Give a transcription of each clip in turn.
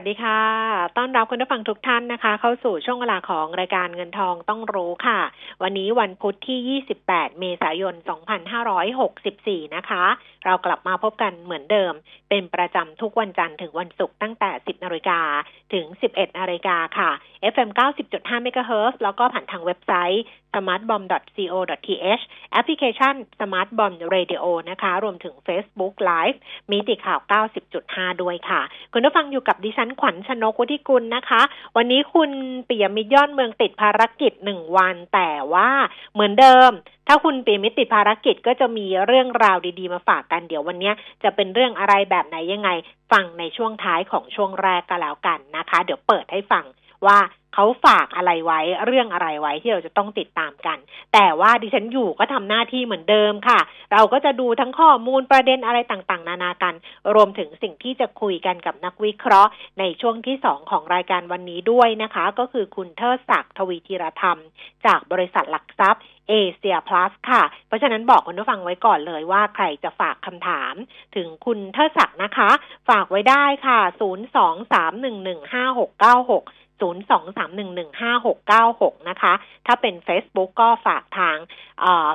วัสดีค่ะ ต้อนรับคุณผู้ฟังทุกท่านนะคะ เข้าสู่ช่วงเวลาของรายการเงินทองต้องรู้ค่ะ วันนี้วันพุธที่ 28 เมษายน 2564 นะคะ เรากลับมาพบกันเหมือนเดิม เป็นประจำทุกวันจันทร์ถึงวันศุกร์ตั้งแต่ 10 นาฬิกาถึง 11 นาฬิกาค่ะ FM 90.5 MHz แล้วก็ผ่านทางเว็บไซต์ smartbomb.co.th แอปพลิเคชัน smartbomb radio นะคะ รวมถึง Facebook Live มีติข่าว 90.5 ด้วยค่ะ คุณผู้ฟังอยู่กับดิฉันขวัญชนกวุฒิกุลนะคะ วันนี้คุณปิยมิตรย้อนเมืองติดภารกิจหนึ่งวัน แต่ว่าเหมือนเดิม ถ้าคุณปิยมิตรติดภารกิจก็จะมีเรื่องราวดีๆมาฝากกันเดี๋ยววันนี้จะเป็นเรื่องอะไรแบบไหนยังไง ฟังในช่วงท้ายของช่วงแรกก็แล้วกันนะคะ เดี๋ยวเปิดให้ฟัง ว่าเขาฝากอะไรไว้เรื่องอะไรไว้ที่เราจะต้องติดตามกัน แต่ว่าดิฉันอยู่ก็ทำหน้าที่เหมือนเดิมค่ะ เราก็จะดูทั้งข้อมูลประเด็นอะไรต่างๆ นานากัน รวมถึงสิ่งที่จะคุยกันกับนักวิเคราะห์ ในช่วงที่สองของรายการวันนี้ด้วยนะคะ ก็คือคุณเทิดศักดิ์ทวีธีรธรรม จากบริษัทหลักทรัพย์เอเชียพลัสค่ะ เพราะฉะนั้นบอกคุณผู้ฟังไว้ก่อนเลยว่าใครจะฝากคำถาม ถึงคุณเทิดศักดิ์นะคะ ฝากไว้ได้ค่ะ 023115696 023115696 นะคะ ถ้าเป็น Facebook ก็ฝากทาง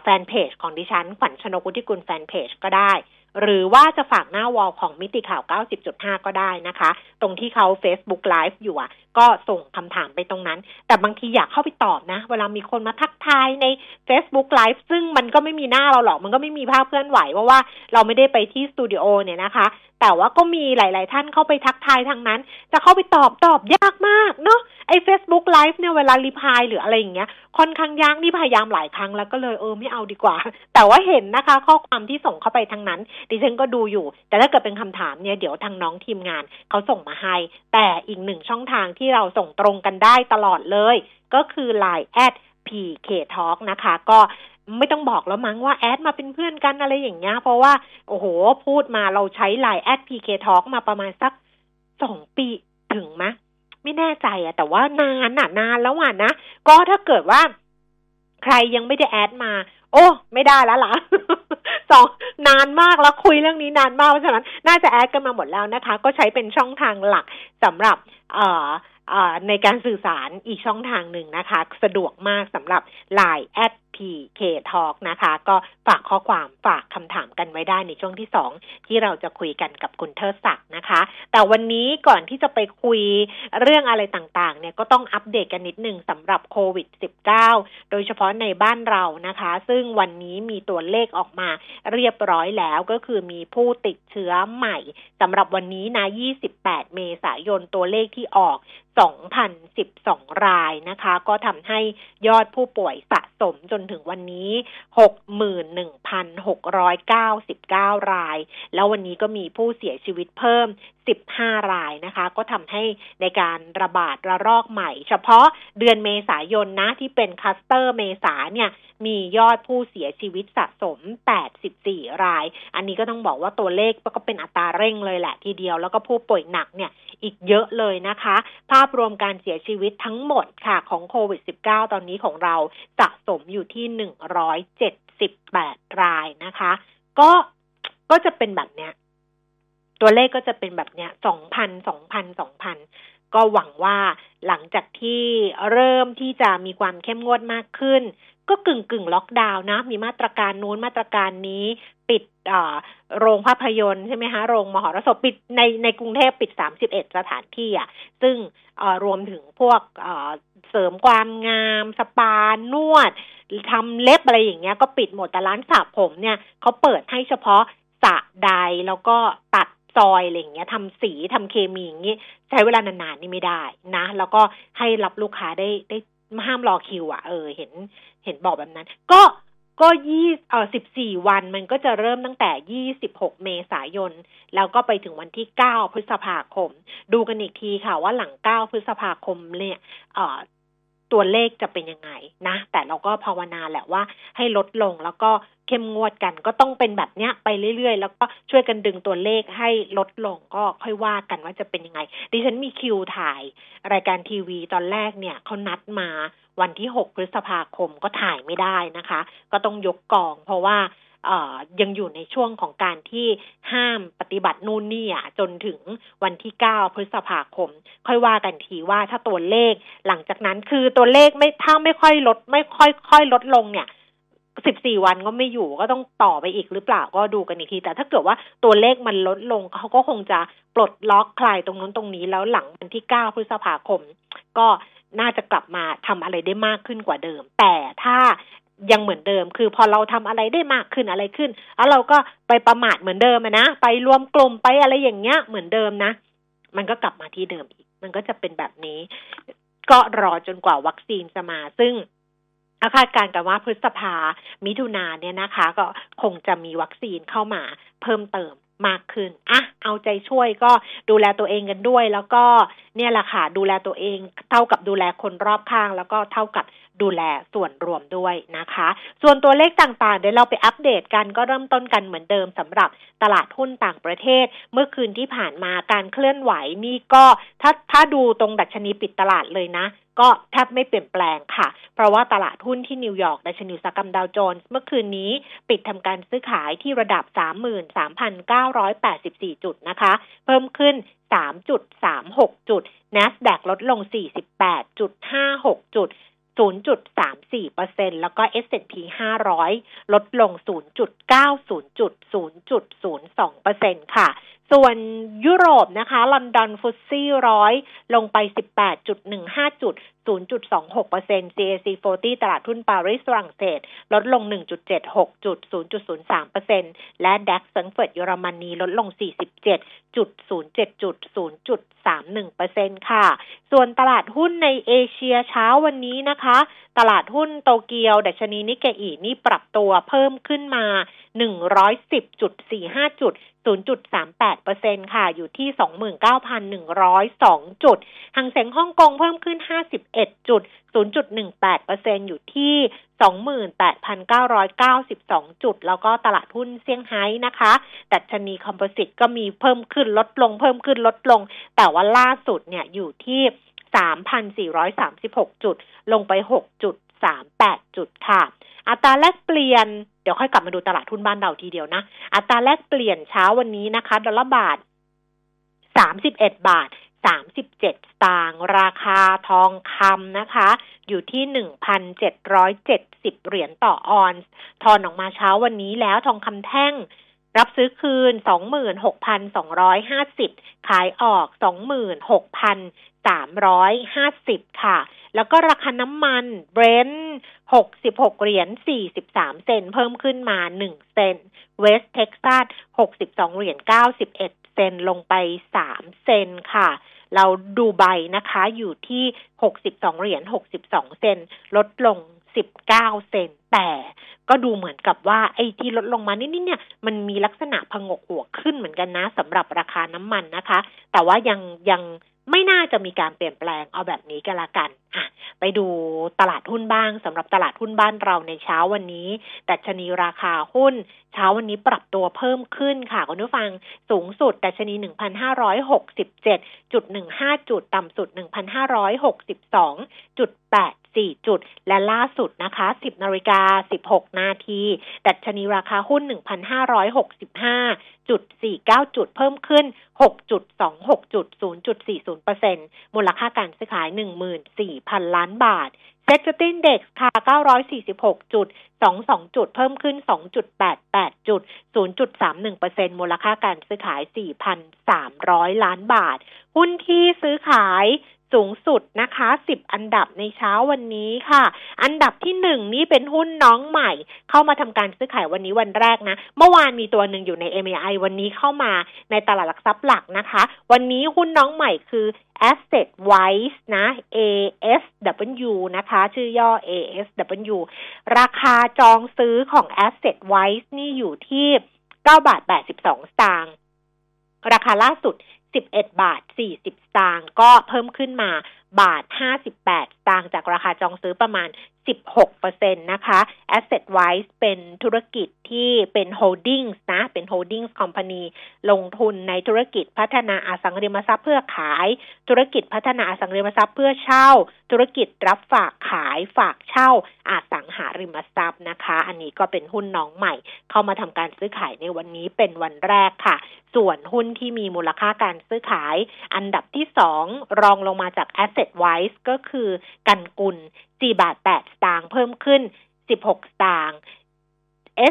แฟนเพจของดิฉัน ขวัญชนกุธิกุลแฟนเพจก็ได้ หรือว่าจะฝากหน้าวอลของมิติข่าว 90.5 ก็ได้นะคะ ตรงที่เขา Facebook Live อยู่อะ ก็ส่งคำถามไปตรงนั้น แต่บางทีอยากเข้าไปตอบนะ เวลามีคนมาทักทายใน Facebook Live ซึ่งมันก็ไม่มีหน้าเราหรอก มันก็ไม่มีภาพเคลื่อนไหวเพราะว่าเราไม่ได้ไปที่สตูดิโอเนี่ยนะคะ แต่ว่าก็มีหลาย ๆ ท่านเข้าไปทักทายทางนั้น จะเข้าไปตอบตอบยากมากเนาะไอ้ Facebook Live เนี่ยเวลารีพายหรืออะไรอย่างเงี้ยค่อนข้างยากนี่พยายามหลายครั้งแล้วก็เลยเออไม่เอาดีกว่า แต่ว่าเห็นนะคะ ข้อความที่ส่งเข้าไปทางนั้น ดิฉันก็ดูอยู่ แต่ถ้าเกิดเป็นคำถามเนี่ยเดี๋ยวทางน้องทีมงานเขาส่งมาให้ แต่อีกหนึ่งช่องทางที่เราส่งตรงกันได้ตลอดเลย ก็คือ Line แอด PK Talk นะคะ ก็ ไม่ต้องบอกแล้วมั้งว่าแอดมาเป็นเพื่อนกันอะไรอย่างเงี้ย เพราะว่า โอ้โห พูดมาเราใช้ไลน์แอด PK Talk มาประมาณสักสองปีถึงมะ ไม่แน่ใจอะแต่ว่านานอะนานแล้วอะนะ ก็ถ้าเกิดว่าใครยังไม่ได้แอดมา โอ้ ไม่ได้แล้วล่ะสองนานมากแล้วคุยเรื่องนี้นานมากเพราะฉะนั้น น่าจะแอดกันมาหมดแล้วนะคะ ก็ใช้เป็นช่องทางหลักสำหรับ เอ่อในการสื่อสารอีกช่องทางหนึ่งนะคะ สะดวกมากสำหรับ Line แอด PK Talk นะคะ ก็ฝากข้อความฝากคำถามกันไว้ได้ในช่วงที่สองที่เราจะคุยกันกับคุณเทิดศักดิ์นะคะ แต่วันนี้ก่อนที่จะไปคุยเรื่องอะไรต่างๆ เนี่ยก็ต้องอัปเดตกันนิดนึงสำหรับโควิด -19 โดยเฉพาะในบ้านเรานะคะ ซึ่งวันนี้มีตัวเลขออกมาเรียบร้อยแล้วก็คือมีผู้ติดเชื้อใหม่สำหรับวันนี้นะ 28 เมษายนตัวเลขที่ออก2,012 รายนะคะ ก็ทำให้ยอดผู้ป่วยสะสมจนถึงวันนี้ 61,699 ราย แล้ววันนี้ก็มีผู้เสียชีวิตเพิ่ม 15 รายนะคะ ก็ทำให้ในการระบาดระลอกใหม่ เฉพาะเดือนเมษายนนะที่เป็นคัสเตอร์เมษาเนี่ย มียอดผู้เสียชีวิตสะสม 84 ราย อันนี้ก็ต้องบอกว่าตัวเลขก็เป็นอัตราเร่งเลยแหละทีเดียว แล้วก็ผู้ป่วยหนักเนี่ยอีกเยอะเลยนะคะ ภาพรวมการเสียชีวิตทั้งหมดค่ะของโควิด -19 ตอนนี้ของเราสะสมอยู่ที่ 178 รายนะคะ ก็ก็จะเป็นแบบเนี้ย ตัวเลขก็จะเป็นแบบเนี้ยสองพันสองพันสองพันก็หวังว่าหลังจากที่เริ่มที่จะมีความเข้มงวดมากขึ้น ก็กึ่งกึ่งล็อกดาวน์นะ มีมาตรการนู้นมาตรการนี้ปิดโรงภาพยนตร์ใช่ไหมคะโรงมหรสพปิดในในกรุงเทพปิดสามสิบเอ็ดสถานที่อะซึ่งรวมถึงพวกเสริมความงามสปานวดทำเล็บอะไรอย่างเงี้ยก็ปิดหมดแต่ร้านสระผมเนี่ยเขาเปิดให้เฉพาะสระใดแล้วก็ตัดซอยอะไรอย่างเงี้ยทำสีทำเคมีอย่างงี้ ใช้เวลานานๆนี่ไม่ได้นะ แล้วก็ให้รับลูกค้าได้ได้ ห้ามรอคิวอะเออเห็นเห็นบอกแบบนั้น ก็ก็ยี่เออสิบสี่วันมันก็จะเริ่มตั้งแต่ยี่สิบหกเมษายน แล้วก็ไปถึงวันที่เก้าพฤษภาคม ดูกันอีกทีค่ะว่าหลังเก้าพฤษภาคมเนี่ยเออ ตัวเลขจะเป็นยังไงนะ แต่เราก็ภาวนาแหละว่าให้ลดลงแล้วก็เข้มงวดกันก็ต้องเป็นแบบเนี้ยไปเรื่อยๆ แล้วก็ช่วยกันดึงตัวเลขให้ลดลงก็ค่อยว่ากันว่าจะเป็นยังไง ดิฉันมีคิวถ่าย รายการทีวีตอนแรกเนี่ยเขานัดมาวันที่ 6 พฤษภาคมก็ถ่ายไม่ได้นะคะ ก็ต้องยกกอง เพราะว่า ยังอยู่ในช่วงของการที่ห้ามปฏิบัตินู่นนี่อะจนถึงวันที่ 9 พฤษภาคม ค่อยว่ากันทีว่าถ้าตัวเลขหลังจากนั้นคือตัวเลขไม่ถ้าไม่ค่อยลด ไม่ค่อยค่อยลดลงเนี่ยสิบสี่วันก็ไม่อยู่ก็ต้องต่อไปอีกหรือเปล่าก็ดูกันอีกที แต่ถ้าเกิดว่าตัวเลขมันลดลงเขาก็คงจะปลดล็อกคลายตรงนู้นตรงนี้แล้วหลังวันที่เก้าพฤษภาคม ก็น่าจะกลับมาทำอะไรได้มากขึ้นกว่าเดิม แต่ถ้า ยังเหมือนเดิม คือพอเราทำอะไรได้มากขึ้นอะไรขึ้น แล้วเราก็ไปประมาทเหมือนเดิมนะ ไปรวมกลุ่มไปอะไรอย่างเงี้ยเหมือนเดิมนะ มันก็กลับมาที่เดิมอีก มันก็จะเป็นแบบนี้ ก็รอจนกว่าวัคซีนจะมา ซึ่งคาดการณ์กันว่าพฤษภา มิถุนาเนี่ยนะคะ ก็คงจะมีวัคซีนเข้ามาเพิ่มเติมมากขึ้น อะ เอาใจช่วยก็ดูแลตัวเองกันด้วย แล้วก็เนี่ยแหละค่ะ ดูแลตัวเอง เท่ากับดูแลคนรอบข้าง แล้วก็เท่ากับ ดูแลส่วนรวมด้วยนะคะ ส่วนตัวเลขต่างๆ เดี๋ยวเราไปอัปเดตกันก็เริ่มต้นกันเหมือนเดิมสำหรับตลาดหุ้นต่างประเทศ เมื่อคืนที่ผ่านมาการเคลื่อนไหวนี่ก็ถ้าถ้าดูตรงดัชนีปิดตลาดเลยนะก็แทบไม่เปลี่ยนแปลงค่ะ เพราะว่าตลาดหุ้นที่นิวยอร์กดัชนีสกรรมดาวโจนส์เมื่อคืนนี้ปิดทำการซื้อขายที่ระดับ 33,984 จุดนะคะ เพิ่มขึ้น 3.36 จุด NASDAQ ลดลง 48.56 จุด 0.34%แล้วก็ S&P 500 ลดลง 0.90จุด0.02%ค่ะ ส่วนยุโรปนะคะ ลอนดอนฟุตซี่ร้อยลงไป 18.15 จุด 0.26% CAC 40 ตลาดทุนปารีสฝรั่งเศส ลดลง 1.76 จุด 0.03%และดัคสังเฟิร์ตเยอรมนีลดลง 47.07 จุด 0.31%ค่ะ ส่วนตลาดหุ้นในเอเชียเช้าวันนี้นะคะ ตลาดหุ้นโตเกียว ดัชนีนิกเกอีนี่ปรับตัวเพิ่มขึ้นมา 110.45 จุด 0.38%ค่ะ อยู่ที่ 29,102 จุดหังเสงฮ่องกงเพิ่มขึ้น 51 จุด 0.18%อยู่ที่ 28,992 จุด แล้วก็ตลาดหุ้นเซี่ยงไฮ้นะคะดัชนีคอมโพสิตก็มีเพิ่มขึ้นลดลง เพิ่มขึ้นลดลง แต่ว่าล่าสุดเนี่ยอยู่ที่3,436 จุด ลงไป 6 จุด ค่ะ อัตราแลกเปลี่ยน เดี๋ยวค่อยกลับมาดูตลาดทุนบ้านเราทีเดียวนะ อัตราแลกเปลี่ยนเช้าวันนี้นะคะ ดอลลาร์บาทสามสิบเอ็ดบาทสามสิบเจ็ดสตางค์ราคาทองคำนะคะ อยู่ที่หนึ่งพันเจ็ดร้อยเจ็ดสิบเหรียญต่อออนซ์ทอนออกมาเช้าวันนี้แล้วทองคำแท่ง รับซื้อคืนสองหมื่นหกพันสองร้อยห้าสิบขายออกสองหมื่นหกพัน สามร้อยห้าสิบค่ะ แล้วก็ราคาน้ำมันเบรนท์หกสิบหกเหรียญสี่สิบสามเซนเพิ่มขึ้นมาหนึ่งเซนเวสต์เท็กซัสหกสิบสองเหรียญเก้าสิบเอ็ดเซนลงไปสามเซนค่ะ แล้วดูไบนะคะอยู่ที่หกสิบสองเหรียญหกสิบสองเซนลดลงสิบเก้าเซนแต่ก็ดูเหมือนกับว่าไอ้ที่ลดลงมานิดๆเนี่ยมันมีลักษณะผงกหัวขึ้นเหมือนกันนะสำหรับราคาน้ำมันนะคะ แต่ว่ายังยัง ไม่น่าจะมีการเปลี่ยนแปลงเอาแบบนี้ก็แล้วกัน อะไปดูตลาดหุ้นบ้างสำหรับตลาดหุ้นบ้านเราในเช้าวันนี้แต่ชนีราคาหุ้น เช้าวันนี้ปรับตัวเพิ่มขึ้นค่ะคุณผู้ฟังสูงสุดแต่ชนี 1,567.15 จุด ต่ำสุด 1,562.8 4 จุด และล่าสุดนะคะ 10นาฬิกา 16 นาทีดัชนีราคาหุ้น 1,565จุด49 จุด เพิ่มขึ้น 6.26จุด0.40%มูลค่าการซื้อขาย 14,000ล้านบาทเซ็ตตินเด็กค่ะ 946 จุด 22 จุด เพิ่มขึ้น 2.88 จุด 0.31%มูลค่าการซื้อขาย 4,300 ล้านบาท หุ้นที่ซื้อขายสูงสุดนะคะสิบอันดับในเช้าวันนี้ค่ะ อันดับที่หนึ่งนี่เป็นหุ้นน้องใหม่ เข้ามาทำการซื้อขายวันนี้วันแรกนะ เมื่อวานมีตัวหนึ่งอยู่ใน MAI วันนี้เข้ามาในตลาดหลักทรัพย์หลักนะคะ วันนี้หุ้นน้องใหม่คือ Asset Wise นะ ASW นะคะ ชื่อย่อ ASW ราคาจองซื้อของ Asset Wise นี่อยู่ที่ 9 บาท 82 สตางค์ราคาล่าสุด 11 บาท 40 สตางค์ก็เพิ่มขึ้นมาบาท 58ต่างจากราคาจองซื้อประมาณ 16%นะคะ Asset Wise เป็นธุรกิจที่เป็น Holdings นะ เป็น Holdings Company ลงทุนในธุรกิจพัฒนาอสังหาริมทรัพย์เพื่อขาย ธุรกิจพัฒนาอสังหาริมทรัพย์เพื่อเช่า ธุรกิจรับฝากขายฝากเช่าอสังหาริมทรัพย์นะคะ อันนี้ก็เป็นหุ้นน้องใหม่ เข้ามาทำการซื้อขายในวันนี้เป็นวันแรกค่ะ ส่วนหุ้นที่มีมูลค่าการซื้อขาย อันดับที่สองรองลงมาจาก Asset Wise ก็คือกันกุล4บาท8สตางค์เพิ่มขึ้น 16 สตางค์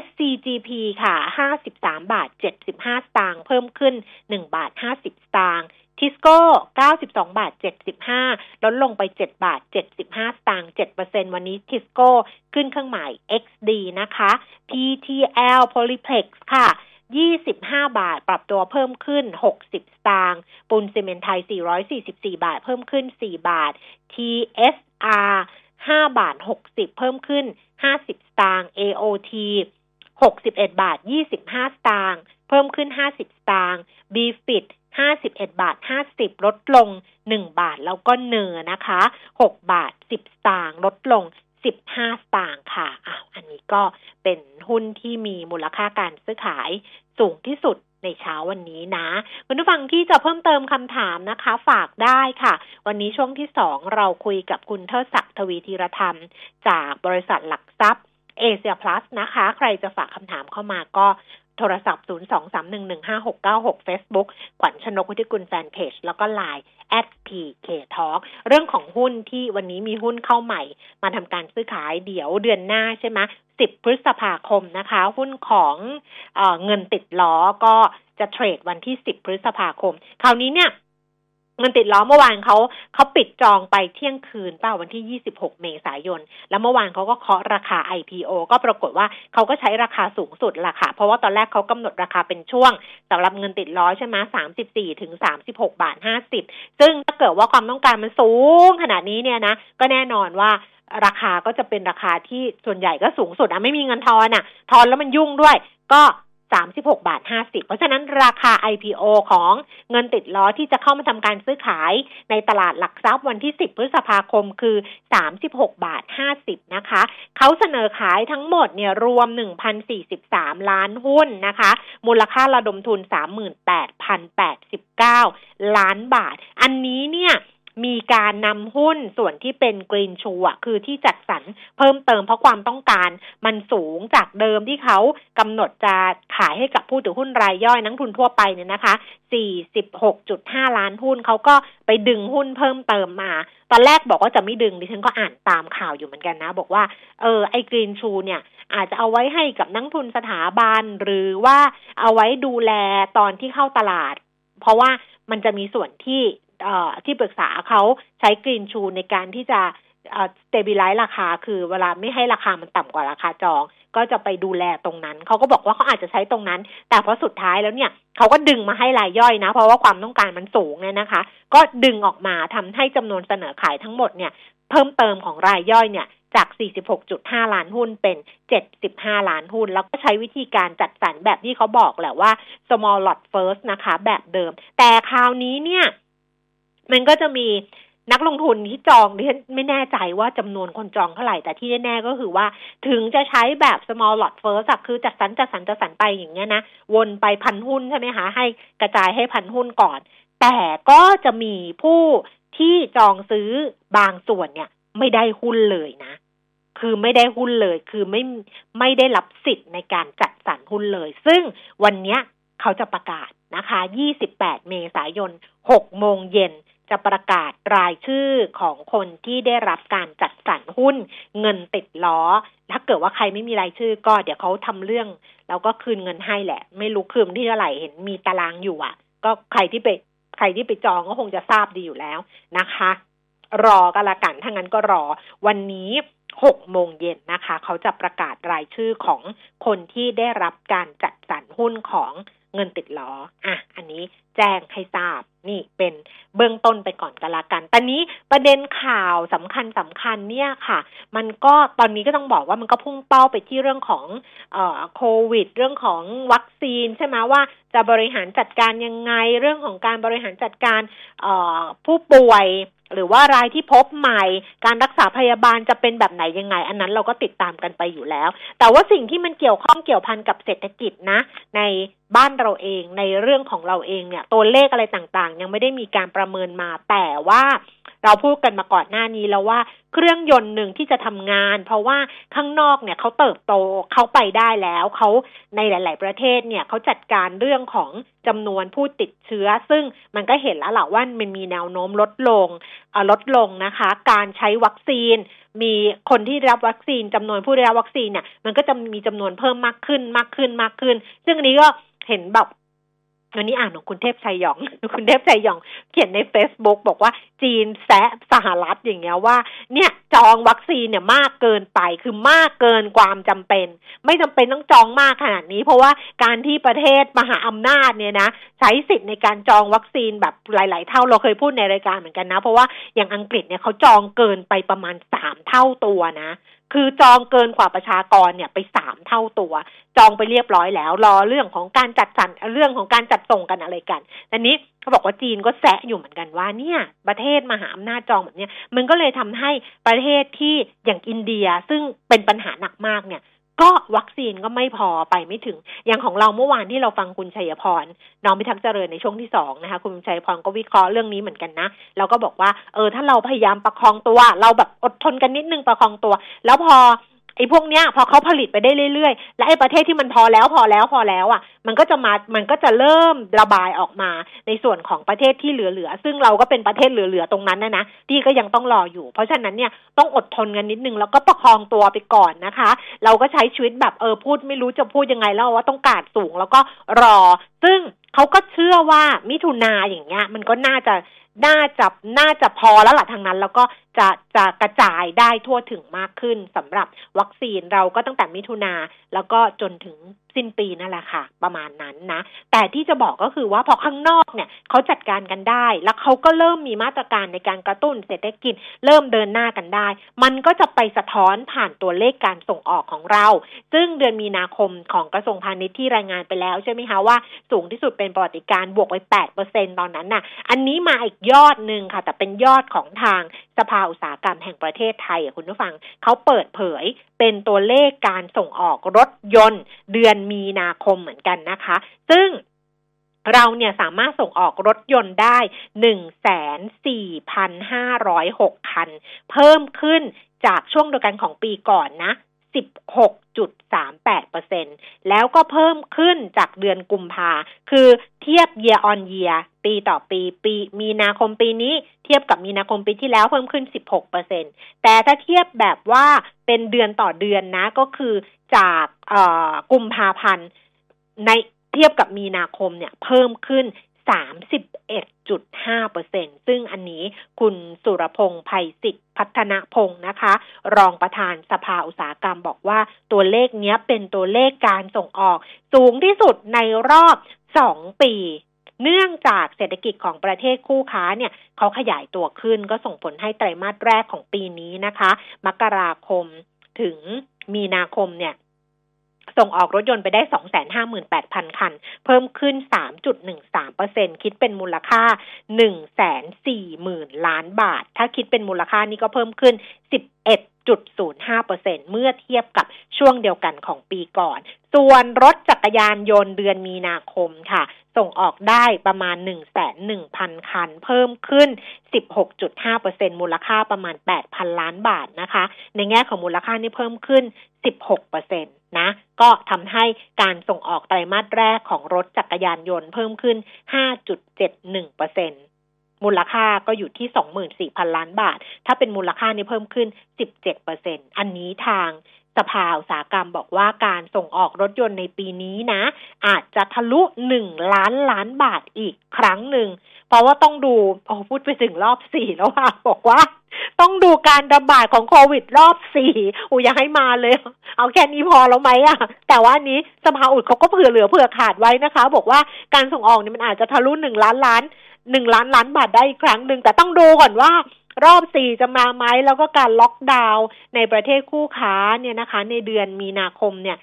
SCGP ค่ะ 53 บาท 75 สตางค์เพิ่มขึ้น 1 บาท 50 สตางค์ทิสโก้ 92 บาท 75 ลดลงไป 7 บาท 75 สตางค์7%วันนี้ทิสโก้ขึ้นเครื่องหมาย XD นะคะ PTL Polyplex ค่ะ 25 บาท ปรับตัวเพิ่มขึ้น 60 สตางค์ ปูนซีเมนไทย 444 บาท เพิ่มขึ้น 4 บาท TSR 5 บาท 60 เพิ่มขึ้น 50 สตางค์ AOT 61 บาท 25 สตางค์ เพิ่มขึ้น 50 สตางค์ BFIT 51 บาท 50 ลดลง 1 บาท แล้วก็เนอนะคะ 6 บาท 10 สตางค์ ลดลง15สตางค์ค่ะอ้าวอันนี้ก็เป็นหุ้นที่มีมูลค่าการซื้อขาย สูงที่สุดในเช้าวันนี้นะ คุณผู้ฟังที่จะเพิ่มเติมคำถามนะคะ ฝากได้ค่ะ วันนี้ช่วงที่สองเราคุยกับคุณเทิดศักดิ์ทวีธีรธรรม จากบริษัทหลักทรัพย์เอเชียพลัสนะคะ ใครจะฝากคำถามเข้ามาก็ โทรศัพท์ 023115696 Facebook ขวัญชนกวิกุลแฟนเพจ แล้วก็ Line at pk talk เรื่องของหุ้นที่วันนี้มีหุ้นเข้าใหม่ มาทำการซื้อขายเดี๋ยวเดือนหน้าใช่ไหม10 พฤษภาคมนะคะ หุ้นของเอเงินติดล้อก็จะเทรดวันที่ 10 พฤษภาคม คราวนี้เนี่ย เงินติดล้อเมื่อวานเขาเขาปิดจองไปเที่ยงคืนเป้าวันที่ 26 เมษายน แล้วเมื่อวานเขาก็เคาะราคา IPO ก็ปรากฏว่าเขาก็ใช้ราคาสูงสุดละค่ะ เพราะว่าตอนแรกเขากำหนดราคาเป็นช่วงสำหรับเงินติดล้อใช่ไหม34 ถึง 36 บาท 50 ซึ่งถ้าเกิดว่าความต้องการมันสูงขนาดนี้เนี่ยนะ ก็แน่นอนว่าราคาก็จะเป็นราคาที่ส่วนใหญ่ก็สูงสุดอะไม่มีเงินทอนอะ ทอนแล้วมันยุ่งด้วย ก็ 36 บาท 50 เพราะฉะนั้นราคา IPO ของเงินติดล้อที่จะเข้ามาทำการซื้อขายในตลาดหลักทรัพย์วันที่ 10 พฤษภาคมคือ 36 บาท 50 นะคะ เขาเสนอขายทั้งหมดเนี่ยรวม 1,043 ล้านหุ้นนะคะ มูลค่าระดมทุน 38,089 ล้านบาท อันนี้เนี่ย มีการนำหุ้นส่วนที่เป็นกรีนชูอะคือที่จัดสรรเพิ่มเติมเพราะความต้องการมันสูงจากเดิมที่เขากำหนดจะขายให้กับผู้ถือหุ้นรายย่อยนักทุนทั่วไปเนี่ยนะคะ 46.5 ล้านหุ้นเขาก็ไปดึงหุ้นเพิ่มเติมมา ตอนแรกบอกว่าจะไม่ดึงดิฉันก็อ่านตามข่าวอยู่เหมือนกันนะ บอกว่าเออไอ้ green shoe เนี่ยอาจจะเอาไว้ให้กับนักลงทุนสถาบันหรือว่าเอาไว้ดูแลตอนที่เข้าตลาด เพราะว่ามันจะมีส่วนที่ ที่ปรึกษาเขาใช้ green shoe ในการที่จะ stabilize ราคา คือเวลาไม่ให้ราคามันต่ำกว่าราคาจอง ก็จะไปดูแลตรงนั้น เขาก็บอกว่าเขาอาจจะใช้ตรงนั้น แต่พอสุดท้ายแล้วเนี่ยเขาก็ดึงมาให้รายย่อยนะ เพราะว่าความต้องการมันสูงเนี่ยนะคะ ก็ดึงออกมาทำให้จำนวนเสนอขายทั้งหมดเนี่ยเพิ่มเติมของรายย่อยเนี่ยจาก 46.5 ล้านหุ้นเป็น 75 ล้านหุ้น แล้วก็ใช้วิธีการจัดสรรแบบที่เขาบอกแหละว่า small lot first นะคะ แบบเดิม แต่คราวนี้เนี่ย มันก็จะมีนักลงทุนที่จองดิฉันไม่แน่ใจว่าจำนวนคนจองเท่าไหร่ แต่ที่แน่ๆก็คือว่าถึงจะใช้แบบ small lot first คือจัดสรรจัดสรรจัดสรรไปอย่างเงี้ยนะ วนไปพันหุ้นใช่ไหมคะ ให้กระจายให้พันหุ้นก่อน แต่ก็จะมีผู้ที่จองซื้อบางส่วนเนี่ย ไม่ได้หุ้นเลยนะ คือไม่ได้หุ้นเลย คือไม่ไม่ได้รับสิทธิ์ในการจัดสรรหุ้นเลย ซึ่งวันเนี้ยเขาจะประกาศนะคะ 28 เมษายน 6 โมงเย็น จะประกาศรายชื่อของคนที่ได้รับการจัดสรรหุ้นเงินติดล้อ ถ้าเกิดว่าใครไม่มีรายชื่อก็เดี๋ยวเขาทำเรื่อง แล้วก็คืนเงินให้แหละ ไม่รู้คืนที่เท่าไหร่เห็นมีตารางอยู่อะ ก็ใครที่ไปใครที่ไปจองก็คงจะทราบดีอยู่แล้วนะคะ รอกันละกันถ้างั้นก็รอ วันนี้หกโมงเย็นนะคะ เขาจะประกาศรายชื่อของคนที่ได้รับการจัดสรรหุ้นของ เงินติดล้ออะอันนี้แจ้งให้ทราบนี่เป็นเบื้องต้นไปก่อนกันละกันตอนนี้ประเด็นข่าวสำคัญสำคัญเนี่ยค่ะ มันก็ตอนนี้ก็ต้องบอกว่ามันก็พุ่งเป้าไปที่เรื่องของเอ่อโควิด เรื่องของวัคซีนใช่ไหมว่าจะบริหารจัดการยังไง เรื่องของการบริหารจัดการเอ่อผู้ป่วย หรือว่ารายที่พบใหม่ การรักษาพยาบาลจะเป็นแบบไหนยังไง อันนั้นเราก็ติดตามกันไปอยู่แล้ว แต่ว่าสิ่งที่มันเกี่ยวข้องเกี่ยวพันกับเศรษฐกิจนะ ในบ้านเราเองในเรื่องของเราเองเนี่ย ตัวเลขอะไรต่างๆ ยังไม่ได้มีการประเมินมาแต่ว่าเราพูดกันมาก่อนหน้านี้แล้วว่า เครื่องยนต์หนึ่งที่จะทำงาน เพราะว่าข้างนอกเนี่ยเขาเติบโตเขาไปได้แล้วเขาในหลาย ๆ ประเทศเนี่ยเขาจัดการเรื่องของจำนวนผู้ติดเชื้อ ซึ่งมันก็เห็นแล้วแหละว่ามันมีแนวโน้มลดลงลดลงนะคะ การใช้วัคซีน มีคนที่ได้รับวัคซีนจำนวนผู้ได้รับวัคซีนเนี่ยมันก็จะมีจำนวนเพิ่มมากขึ้นมากขึ้นมากขึ้น ซึ่งอันนี้ก็เห็นแบบ วันนี้อ่านของคุณเทพชัยยอง คุณเทพชัยยอง เขียนใน Facebook บอกว่าจีนแซะสหรัฐอย่างเงี้ยว่า เนี่ยจองวัคซีนเนี่ยมากเกินไปคือมากเกินความจำเป็น ไม่จำเป็นต้องจองมากขนาดนี้ เพราะว่าการที่ประเทศมหาอำนาจเนี่ยนะใช้สิทธิ์ในการจองวัคซีนแบบหลาย ๆ เท่าเราเคยพูดในรายการเหมือนกันนะ เพราะว่าอย่างอังกฤษเนี่ยเขาจองเกินไปประมาณสามเท่าตัวนะ คือจองเกินกว่าประชากรเนี่ยไปสามเท่าตัว จองไปเรียบร้อยแล้ว รอเรื่องของการจัดสรรเรื่องของการจัดส่งกันอะไรกันอันนี้เขาบอกว่าจีนก็แซะอยู่เหมือนกันว่าเนี่ย ประเทศมหาอำนาจจองแบบนี้มันก็เลยทำให้ประเทศที่อย่างอินเดียซึ่งเป็นปัญหาหนักมากเนี่ย ก็วัคซีนก็ไม่พอไปไม่ถึง อย่างของเราเมื่อวานที่เราฟังคุณชัยพรน้องพิทักษ์เจริญในช่วงที่สองนะคะ คุณชัยพรก็วิเคราะห์เรื่องนี้เหมือนกันนะเราก็บอกว่าเออถ้าเราพยายามประคองตัว เราแบบอดทนกันนิดนึงประคองตัว แล้วพอ ไอ้พวกเนี้ยพอเขาผลิตไปได้เรื่อยๆ และไอ้ประเทศที่มันพอแล้วพอแล้วพอแล้วอะ มันก็จะมา มันก็จะเริ่มระบายออกมาในส่วนของประเทศที่เหลือๆ ซึ่งเราก็เป็นประเทศเหลือๆ ตรงนั้นนะนะที่ก็ยังต้องรออยู่ เพราะฉะนั้นเนี่ยต้องอดทนกันนิดนึงแล้วก็ประคองตัวไปก่อนนะคะ เราก็ใช้ชีวิตแบบเออพูดไม่รู้จะพูดยังไงแล้วว่าต้องการสูงแล้วก็รอ ซึ่งเขาก็เชื่อว่ามิถุนาอย่างเงี้ยมันก็น่าจะน่าจะน่าจะพอแล้วล่ะทางนั้น แล้วก็จะจะกระจายได้ทั่วถึงมากขึ้นสำหรับวัคซีนเราก็ตั้งแต่มิถุนาแล้วก็จนถึงสิ้นปีนั่นแหละค่ะ ประมาณนั้นนะ แต่ที่จะบอกก็คือว่าพอข้างนอกเนี่ยเขาจัดการกันได้ แล้วเขาก็เริ่มมีมาตรการในการกระตุ้นเศรษฐกิจ เริ่มเดินหน้ากันได้ มันก็จะไปสะท้อนผ่านตัวเลขการส่งออกของเรา ซึ่งเดือนมีนาคมของกระทรวงพาณิชย์ที่รายงานไปแล้วใช่ไหมคะว่าสูงที่สุดเป็นประวัติการบวกไป8เปอร์เซ็นตอนนั้นน่ะ อันนี้มาอีกยอดหนึ่งค่ะ แต่เป็นยอดของทางสภาอุตสาหกรรมแห่งประเทศไทยคุณผู้ฟังเขาเปิดเผยเป็นตัวเลขการส่งออกรถยนต์ เดือนมีนาคมเหมือนกันนะคะ ซึ่งเราเนี่ยสามารถส่งออกรถยนต์ได้หนึ่งแสนสี่พันห้าร้อยหกคัน เพิ่มขึ้นจากช่วงเดียวกันของปีก่อนนะ 16.38%แล้วก็เพิ่มขึ้นจากเดือนกุมภาคือเทียบ year on year ปีต่อปี ปีมีนาคมปีนี้เทียบกับมีนาคมปีที่แล้วเพิ่มขึ้น 16%แต่ถ้าเทียบแบบว่าเป็นเดือนต่อเดือนนะก็คือจากกุมภาพันธ์ในเทียบกับมีนาคมเนี่ยเพิ่มขึ้น 31.5%ซึ่งอันนี้คุณสุรพงษ์ภัยสิทธิพัฒนพงศ์นะคะ รองประธานสภาอุตสาหกรรมบอกว่าตัวเลขนี้เป็นตัวเลขการส่งออก สูงที่สุดในรอบสองปีเนื่องจากเศรษฐกิจของประเทศคู่ค้าเนี่ยเขาขยายตัวขึ้นก็ส่งผลให้ไตรมาสแรกของปีนี้นะคะ มกราคมถึงมีนาคมเนี่ย ส่งออกรถยนต์ไปได้ 258,000 คัน เพิ่มขึ้น 3.13%คิดเป็นมูลค่า 140,000 ล้านบาท ถ้าคิดเป็นมูลค่านี่ก็เพิ่มขึ้น 11.05%เมื่อเทียบกับช่วงเดียวกันของปีก่อน ส่วนรถจักรยานยนต์เดือนมีนาคมค่ะ ส่งออกได้ประมาณ1,100,000 คัน เพิ่มขึ้น 16.5%มูลค่าประมาณ 8,000 ล้านบาทนะคะ ในแง่ของมูลค่านี่เพิ่มขึ้น 16%นะ ก็ทำให้การส่งออกไตรมาสแรกของรถจักรยานยนต์เพิ่มขึ้น 5.71เปอร์เซ็น มูลค่าก็อยู่ที่ 24,000 ล้านบาท ถ้าเป็นมูลค่านี้เพิ่มขึ้น 17เปอร์เซ็นอันนี้ทางสภาอุตสาหกรรมบอกว่าการส่งออกรถยนต์ในปีนี้นะ อาจจะทะลุหนึ่งล้านล้านบาทอีกครั้งหนึ่ง เพราะว่าต้องดูโอ้พูดไปถึงรอบสี่แล้วค่ะบอกว่า ต้องดูการระบาดของโควิดรอบสี่อูอยากให้มาเลย เอาแค่นี้พอแล้วไหมอะแต่ว่านี้สภาอุดเขาก็เผื่อเหลือเผื่อขาดไว้นะคะ บอกว่าการส่งออกเนี่ยมันอาจจะทะลุหนึ่งล้านล้าน หนึ่งล้านล้านบาทได้อีกครั้งหนึ่งแต่ต้องดูก่อนว่ารอบสี่จะมาไหมแล้วก็การล็อกดาวน์ในประเทศคู่ค้าเนี่ยนะคะ ในเดือนมีนาคมเนี่ย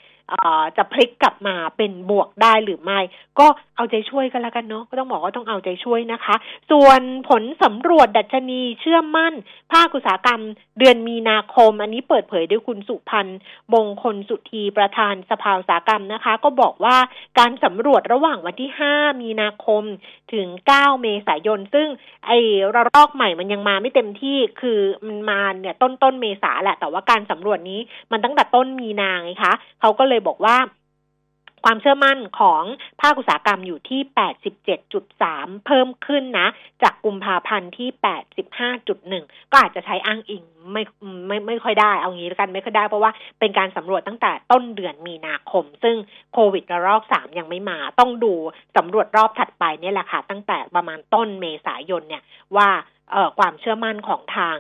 จะพลิกกลับมาเป็นบวกได้หรือไม่ ก็เอาใจช่วยกันแล้วกันเนาะก็ต้องบอกว่าต้องเอาใจช่วยนะคะ ส่วนผลสำรวจดัชนีเชื่อมั่น ภาคอุตสาหกรรมเดือนมีนาคม อันนี้เปิดเผยด้วยคุณสุพันธ์มงคลสุธีประธานสภาอุตสาหกรรมนะคะ ก็บอกว่าการสำรวจระหว่างวันที่ 5 มีนาคมถึง 9 เมษายน ซึ่งไอ้ระลอกใหม่มันยังมาไม่เต็มที่คือมันมาเนี่ยต้นต้นเมษาแหละแต่ว่าการสำรวจนี้มันตั้งแต่ต้นมีนาไงคะเขาก็เลยบอกว่า ความเชื่อมั่นของภาคอุตสาหกรรมอยู่ที่ 87.3 เพิ่มขึ้นนะ จากกุมภาพันธ์ที่ 85.1 ก็อาจจะใช้อ้างอิงไม่ไม่ไม่ค่อยได้ เอางี้แล้วกันไม่ค่อยได้เพราะว่าเป็นการสำรวจตั้งแต่ต้นเดือนมีนาคม ซึ่งโควิดระลอก3ยังไม่มา ต้องดูสำรวจรอบถัดไปนี่แหละค่ะ ตั้งแต่ประมาณต้นเมษายนเนี่ยว่าความเชื่อมั่นของทาง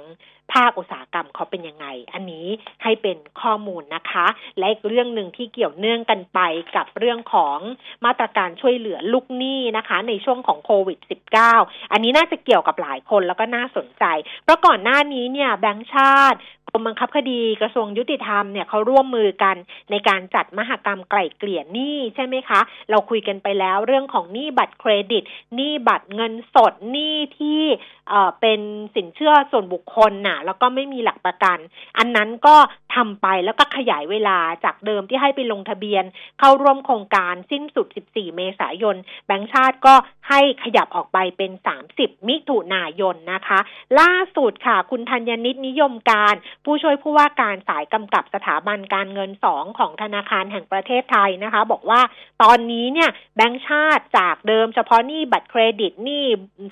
ภาคอุตสาหกรรมเขาเป็นยังไง อันนี้ให้เป็นข้อมูลนะคะ และอีกเรื่องหนึ่งที่เกี่ยวเนื่องกันไปกับเรื่องของมาตรการช่วยเหลือลูกหนี้นะคะ ในช่วงของโควิด -19 อันนี้น่าจะเกี่ยวกับหลายคนแล้วก็น่าสนใจ เพราะก่อนหน้านี้เนี่ยแบงค์ชาติกรมบังคับคดีกระทรวงยุติธรรมเนี่ยเขาร่วมมือกันในการจัดมหกรรมไกล่เกลี่ยหนี้ใช่ไหมคะ เราคุยกันไปแล้วเรื่องของหนี้บัตรเครดิตหนี้บัตรเงินสดหนี้ที่เอ่อเป็นสินเชื่อส่วนบุคคลน่ะแล้วก็ไม่มีหลักประกัน อันนั้นก็ทำไปแล้วก็ขยายเวลาจากเดิมที่ให้ไปลงทะเบียน เข้าร่วมโครงการสิ้นสุด 14 เมษายน แบงค์ชาติก็ให้ขยับออกไปเป็น 30 มิถุนายนนะคะ ล่าสุดค่ะ คุณธัญนิตนิยมการ ผู้ช่วยผู้ว่าการสายกำกับสถาบันการเงินสองของธนาคารแห่งประเทศไทยนะคะ บอกว่าตอนนี้เนี่ยแบงก์ชาติจากเดิมเฉพาะหนี้บัตรเครดิตหนี้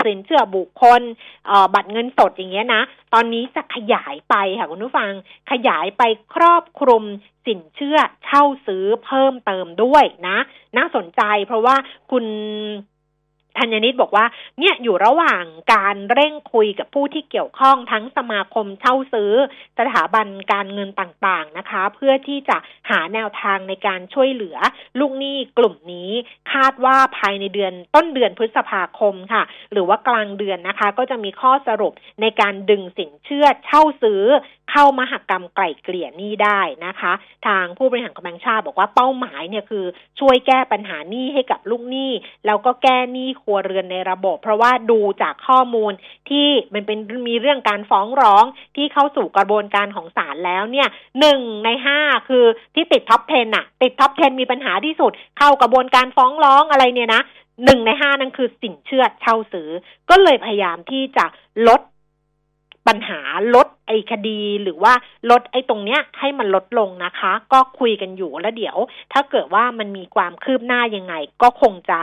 สินเชื่อบุคคลบัตรเงินสดอย่างเงี้ยนะ ตอนนี้จะขยายไปค่ะคุณผู้ฟัง ขยายไปครอบคลุมสินเชื่อเช่าซื้อเพิ่มเติมด้วยนะ น่าสนใจเพราะว่าคุณ ธัญนิตบอกว่าเนี่ยอยู่ระหว่างการเร่งคุยกับผู้ที่เกี่ยวข้องทั้งสมาคมเช่าซื้อ สถาบันการเงินต่างๆนะคะ เพื่อที่จะหาแนวทางในการช่วยเหลือ ลูกหนี้กลุ่มนี้คาดว่าภายในเดือนต้นเดือนพฤษภาคมค่ะ หรือว่ากลางเดือนนะคะ ก็จะมีข้อสรุปในการดึงสินเชื่อเช่าซื้อ เข้ามหกรรมไกล่เกลี่ยหนี้ได้นะคะ ทางผู้บริหารของแบงค์ชาติบอกว่าเป้าหมายเนี่ยคือช่วยแก้ปัญหาหนี้ให้กับลูกหนี้แล้วก็แก้หนี้ครัวเรือนในระบบ เพราะว่าดูจากข้อมูลที่มันเป็นมีเรื่องการฟ้องร้องที่เข้าสู่กระบวนการของศาลแล้วเนี่ยหนึ่งในห้าคือที่ติดท็อป 10อะติดท็อป 10 มีปัญหาที่สุด เข้ากระบวนการฟ้องร้องอะไรเนี่ยนะหนึ่งในห้านั่นคือสินเชื่อเช่าซื้อ ก็เลยพยายามที่จะลด ปัญหาลดไอ้คดีหรือว่าลดไอ้ตรงเนี้ยให้มันลดลงนะคะ ก็คุยกันอยู่แล้วเดี๋ยว ถ้าเกิดว่ามันมีความคืบหน้ายังไง ก็คงจะ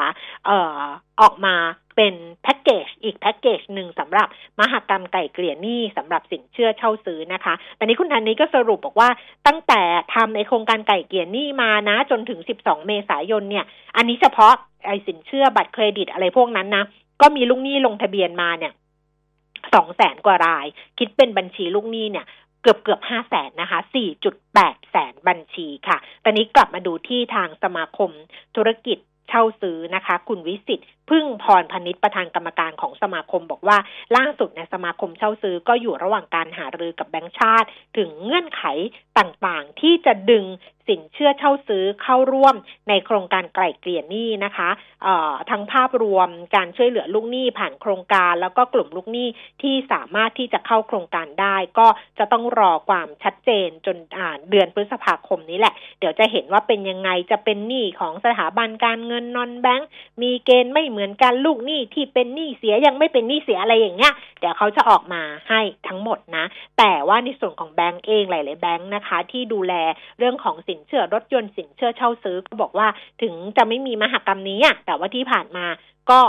เอ่อออกมาเป็นแพ็กเกจอีกแพ็กเกจหนึ่งสำหรับมหกรรมไก่เกลี่ยหนี้สำหรับสินเชื่อเช่าซื้อนะคะ แต่นี้คุณธันนี้ก็สรุปบอกว่าตั้งแต่ทำในโครงการไก่เกลี่ยหนี้มานะ จนถึง 12 เมษายนเนี่ย อันนี้เฉพาะไอ้สินเชื่อบัตรเครดิตอะไรพวกนั้นนะ ก็มีลูกหนี้ลงทะเบียนมาเนี่ย สองแสนกว่าราย คิดเป็นบัญชีลูกหนี้เนี่ยเกือบเกือบห้าแสนนะคะสี่จุดแปดแสนบัญชีค่ะ ตอนนี้กลับมาดูที่ทางสมาคมธุรกิจเช่าซื้อนะคะ คุณวิสิตพึ่งพรพนิษประธานกรรมการของสมาคมบอกว่าล่าสุดในสมาคมเช่าซื้อก็อยู่ระหว่างการหารือกับแบงก์ชาติ ถึงเงื่อนไขต่างๆ ที่จะดึงสินเชื่อเช่าซื้อเข้าร่วมในโครงการไกล่เกลี่ยหนี้นะคะทั้งภาพรวมการช่วยเหลือลูกหนี้ผ่านโครงการ แล้วก็กลุ่มลูกหนี้ที่สามารถที่จะเข้าโครงการได้ ก็จะต้องรอความชัดเจนจนเดือนพฤษภาคมนี้แหละ เดี๋ยวจะเห็นว่าเป็นยังไงจะเป็นหนี้ของสถาบันการเงินนอนแบงก์มีเกณฑ์ไม่เหมือนกันลูกหนี้ที่เป็นหนี้เสียยังไม่เป็นหนี้เสียอะไรอย่างเงี้ยเดี๋ยวเขาจะออกมาให้ทั้งหมดนะ แต่ว่าในส่วนของแบงก์เองหลาย ๆ แบงก์นะคะ ที่ดูแลเรื่องของสินเชื่อรถยนต์สินเชื่อเช่าซื้อก็บอกว่าถึงจะไม่มีมหกรรมนี้อะแต่ว่าที่ผ่านมาก็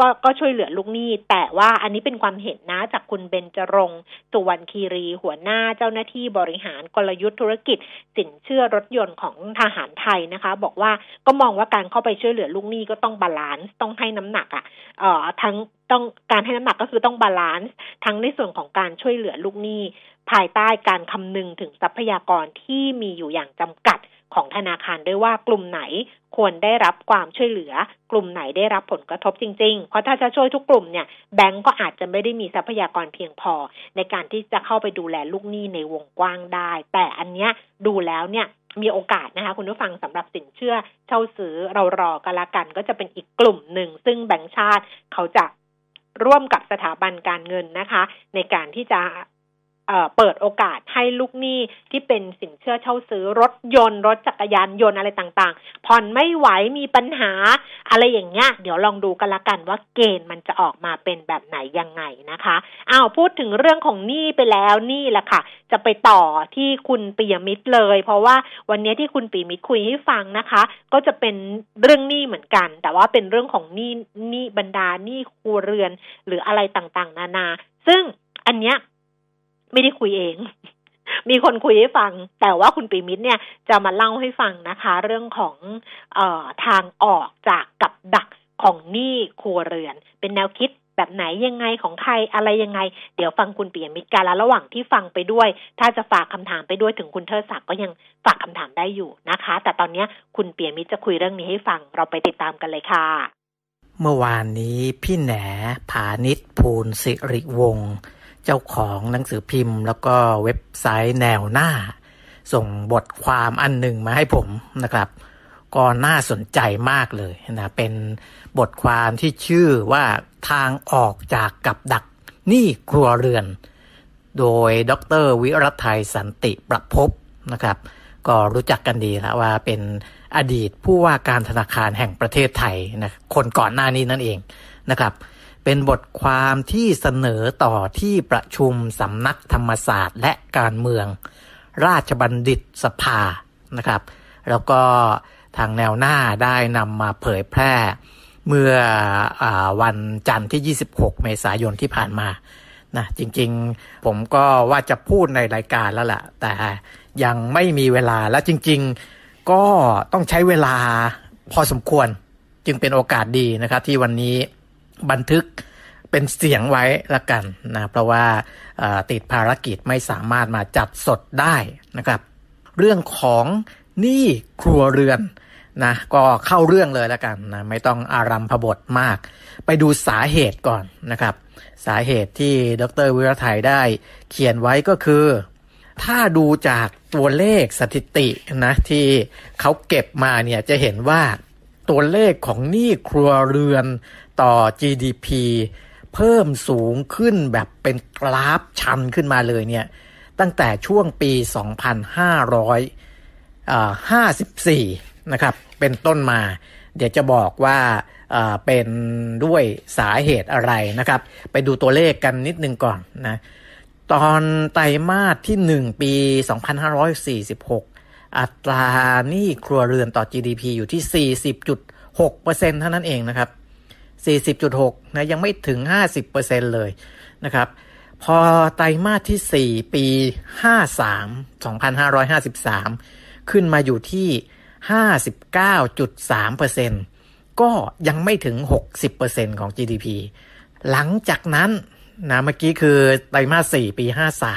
ก็ก็ช่วยเหลือลูกหนี้ แต่ว่าอันนี้เป็นความเห็นนะจากคุณเบญจรงค์ สุวรรณคีรี หัวหน้าเจ้าหน้าที่บริหารกลยุทธ์ธุรกิจ สินเชื่อรถยนต์ของทหารไทยนะคะ บอกว่าก็มองว่าการเข้าไปช่วยเหลือลูกหนี้ก็ต้อง balance ต้องให้น้ำหนักอะค่ะเอ่อทั้งต้องการให้น้ำหนักก็คือต้อง balance ทั้งในส่วนของการช่วยเหลือลูกหนี้ ภายใต้การคำนึงถึงทรัพยากรที่มีอยู่อย่างจำกัดของธนาคารด้วยว่ากลุ่มไหน ควรได้รับความช่วยเหลือ กลุ่มไหนได้รับผลกระทบจริง ๆ เพราะถ้าจะช่วยทุกกลุ่มเนี่ยแบงก์ก็อาจจะไม่ได้มีทรัพยากรเพียงพอ ในการที่จะเข้าไปดูแลลูกหนี้ในวงกว้างได้ แต่อันเนี้ยดูแล้วเนี่ยมีโอกาสนะคะคุณผู้ฟังสำหรับสินเชื่อเช่าซื้อเรารอกันละกัน ก็จะเป็นอีกกลุ่มหนึ่ง ซึ่งแบงก์ชาติเขาจะร่วมกับสถาบันการเงินนะคะ ในการที่จะ เปิดโอกาสให้ลูกหนี้ที่เป็นสินเชื่อเช่าซื้อรถยนต์ รถจักรยานยนต์อะไรต่างๆ ผ่อนไม่ไหวมีปัญหาอะไรอย่างเงี้ย เดี๋ยวลองดูกันละกันว่าเกณฑ์มันจะออกมาเป็นแบบไหนยังไงนะคะอ้าวพูดถึงเรื่องของหนี้ไปแล้วหนี่แหละค่ะ จะไปต่อที่คุณปียมิตรเลย เพราะว่าวันนี้ที่คุณปีมิตรคุยให้ฟังนะคะ ก็จะเป็นเรื่องหนี้เหมือนกัน แต่ว่าเป็นเรื่องของหนี้หนี้บรรดาหนี้ครัวเรือนหรืออะไรต่างๆ นานา ซึ่งอันเนี้ย ไม่ได้คุยเอง มีคนคุยให้ฟัง แต่ว่าคุณปีมิตรเนี่ยจะมาเล่าให้ฟังนะคะ เรื่องของเออทางออกจากกับดักของหนี้ครัวเรือน เป็นแนวคิดแบบไหนยังไงของใครอะไรยังไง เดี๋ยวฟังคุณปียมิตรกันแล้วระหว่างที่ฟังไปด้วย ถ้าจะฝากคำถามไปด้วยถึงคุณเทอศักดิ์ก็ยังฝากคำถามได้อยู่นะคะ แต่ตอนนี้คุณปียมิตรจะคุยเรื่องนี้ให้ฟังเราไปติดตามกันเลยค่ะ เมื่อวานนี้พี่แหนผานิชภูลสิริวงศ์ เจ้าของหนังสือพิมพ์ แล้วก็เว็บไซต์แนวหน้า ส่งบทความอันหนึ่งมาให้ผมนะครับ ก็น่าสนใจมากเลยนะเป็นบทความที่ชื่อว่าทางออกจากกับดักหนี้ครัวเรือน โดยดรวิรัตไทยสันติประพบนะครับ ก็รู้จักกันดีแล้วว่าเป็นอดีตผู้ว่าการธนาคารแห่งประเทศไทยนะคนก่อนหน้านี้นั่นเองนะครับ เป็นบทความที่เสนอต่อที่ประชุมสำนักธรรมศาสตร์และการเมือง ราชบัณฑิตสภานะครับ แล้วก็ทางแนวหน้าได้นำมาเผยแพร่เมื่ออวันจันทร์ที่ 26 เมษายนที่ผ่านมานะจริงๆผมก็ว่าจะพูดในรายการแล้วล่ะ แต่ยังไม่มีเวลาและจริง ๆก็ต้องใช้เวลาพอสมควรจึงเป็นโอกาสดีนะครับที่วันนี้ บันทึกเป็นเสียงไว้ละกันนะเพราะว่าติดภารกิจไม่สามารถมาจัดสดได้นะครับ เรื่องของหนี้ครัวเรือนนะก็เข้าเรื่องเลยละกันนะไม่ต้องอารัมพบทมาก ไปดูสาเหตุก่อนนะครับ สาเหตุที่ดรวิรไทยได้เขียนไว้ก็คือ ถ้าดูจากตัวเลขสถิตินะที่เขาเก็บมาเนี่ยจะเห็นว่า ตัวเลขของหนี้ครัวเรือนต่อ GDP เพิ่มสูงขึ้นแบบเป็นกราฟชันขึ้นมาเลยเนี่ย ตั้งแต่ช่วงปี 2554 นะครับ เป็นต้นมา เดี๋ยวจะบอกว่าเป็นด้วยสาเหตุอะไรนะครับ ไปดูตัวเลขกันนิดนึงก่อนนะ ตอนไตรมาสที่ 1 ปี 2546 อัตราหนี้ครัวเรือนต่อ GDP อยู่ที่ 40.6%เท่านั้นเองนะครับ 40.6นะยังไม่ถึง 50%เลยนะครับ พอไตรมาสที่ 4 ปี 53 2553 ขึ้นมาอยู่ที่ 59.3%ก็ยังไม่ถึง 60%ของ GDP หลังจากนั้นนะเมื่อกี้คือไตรมาส 4 ปี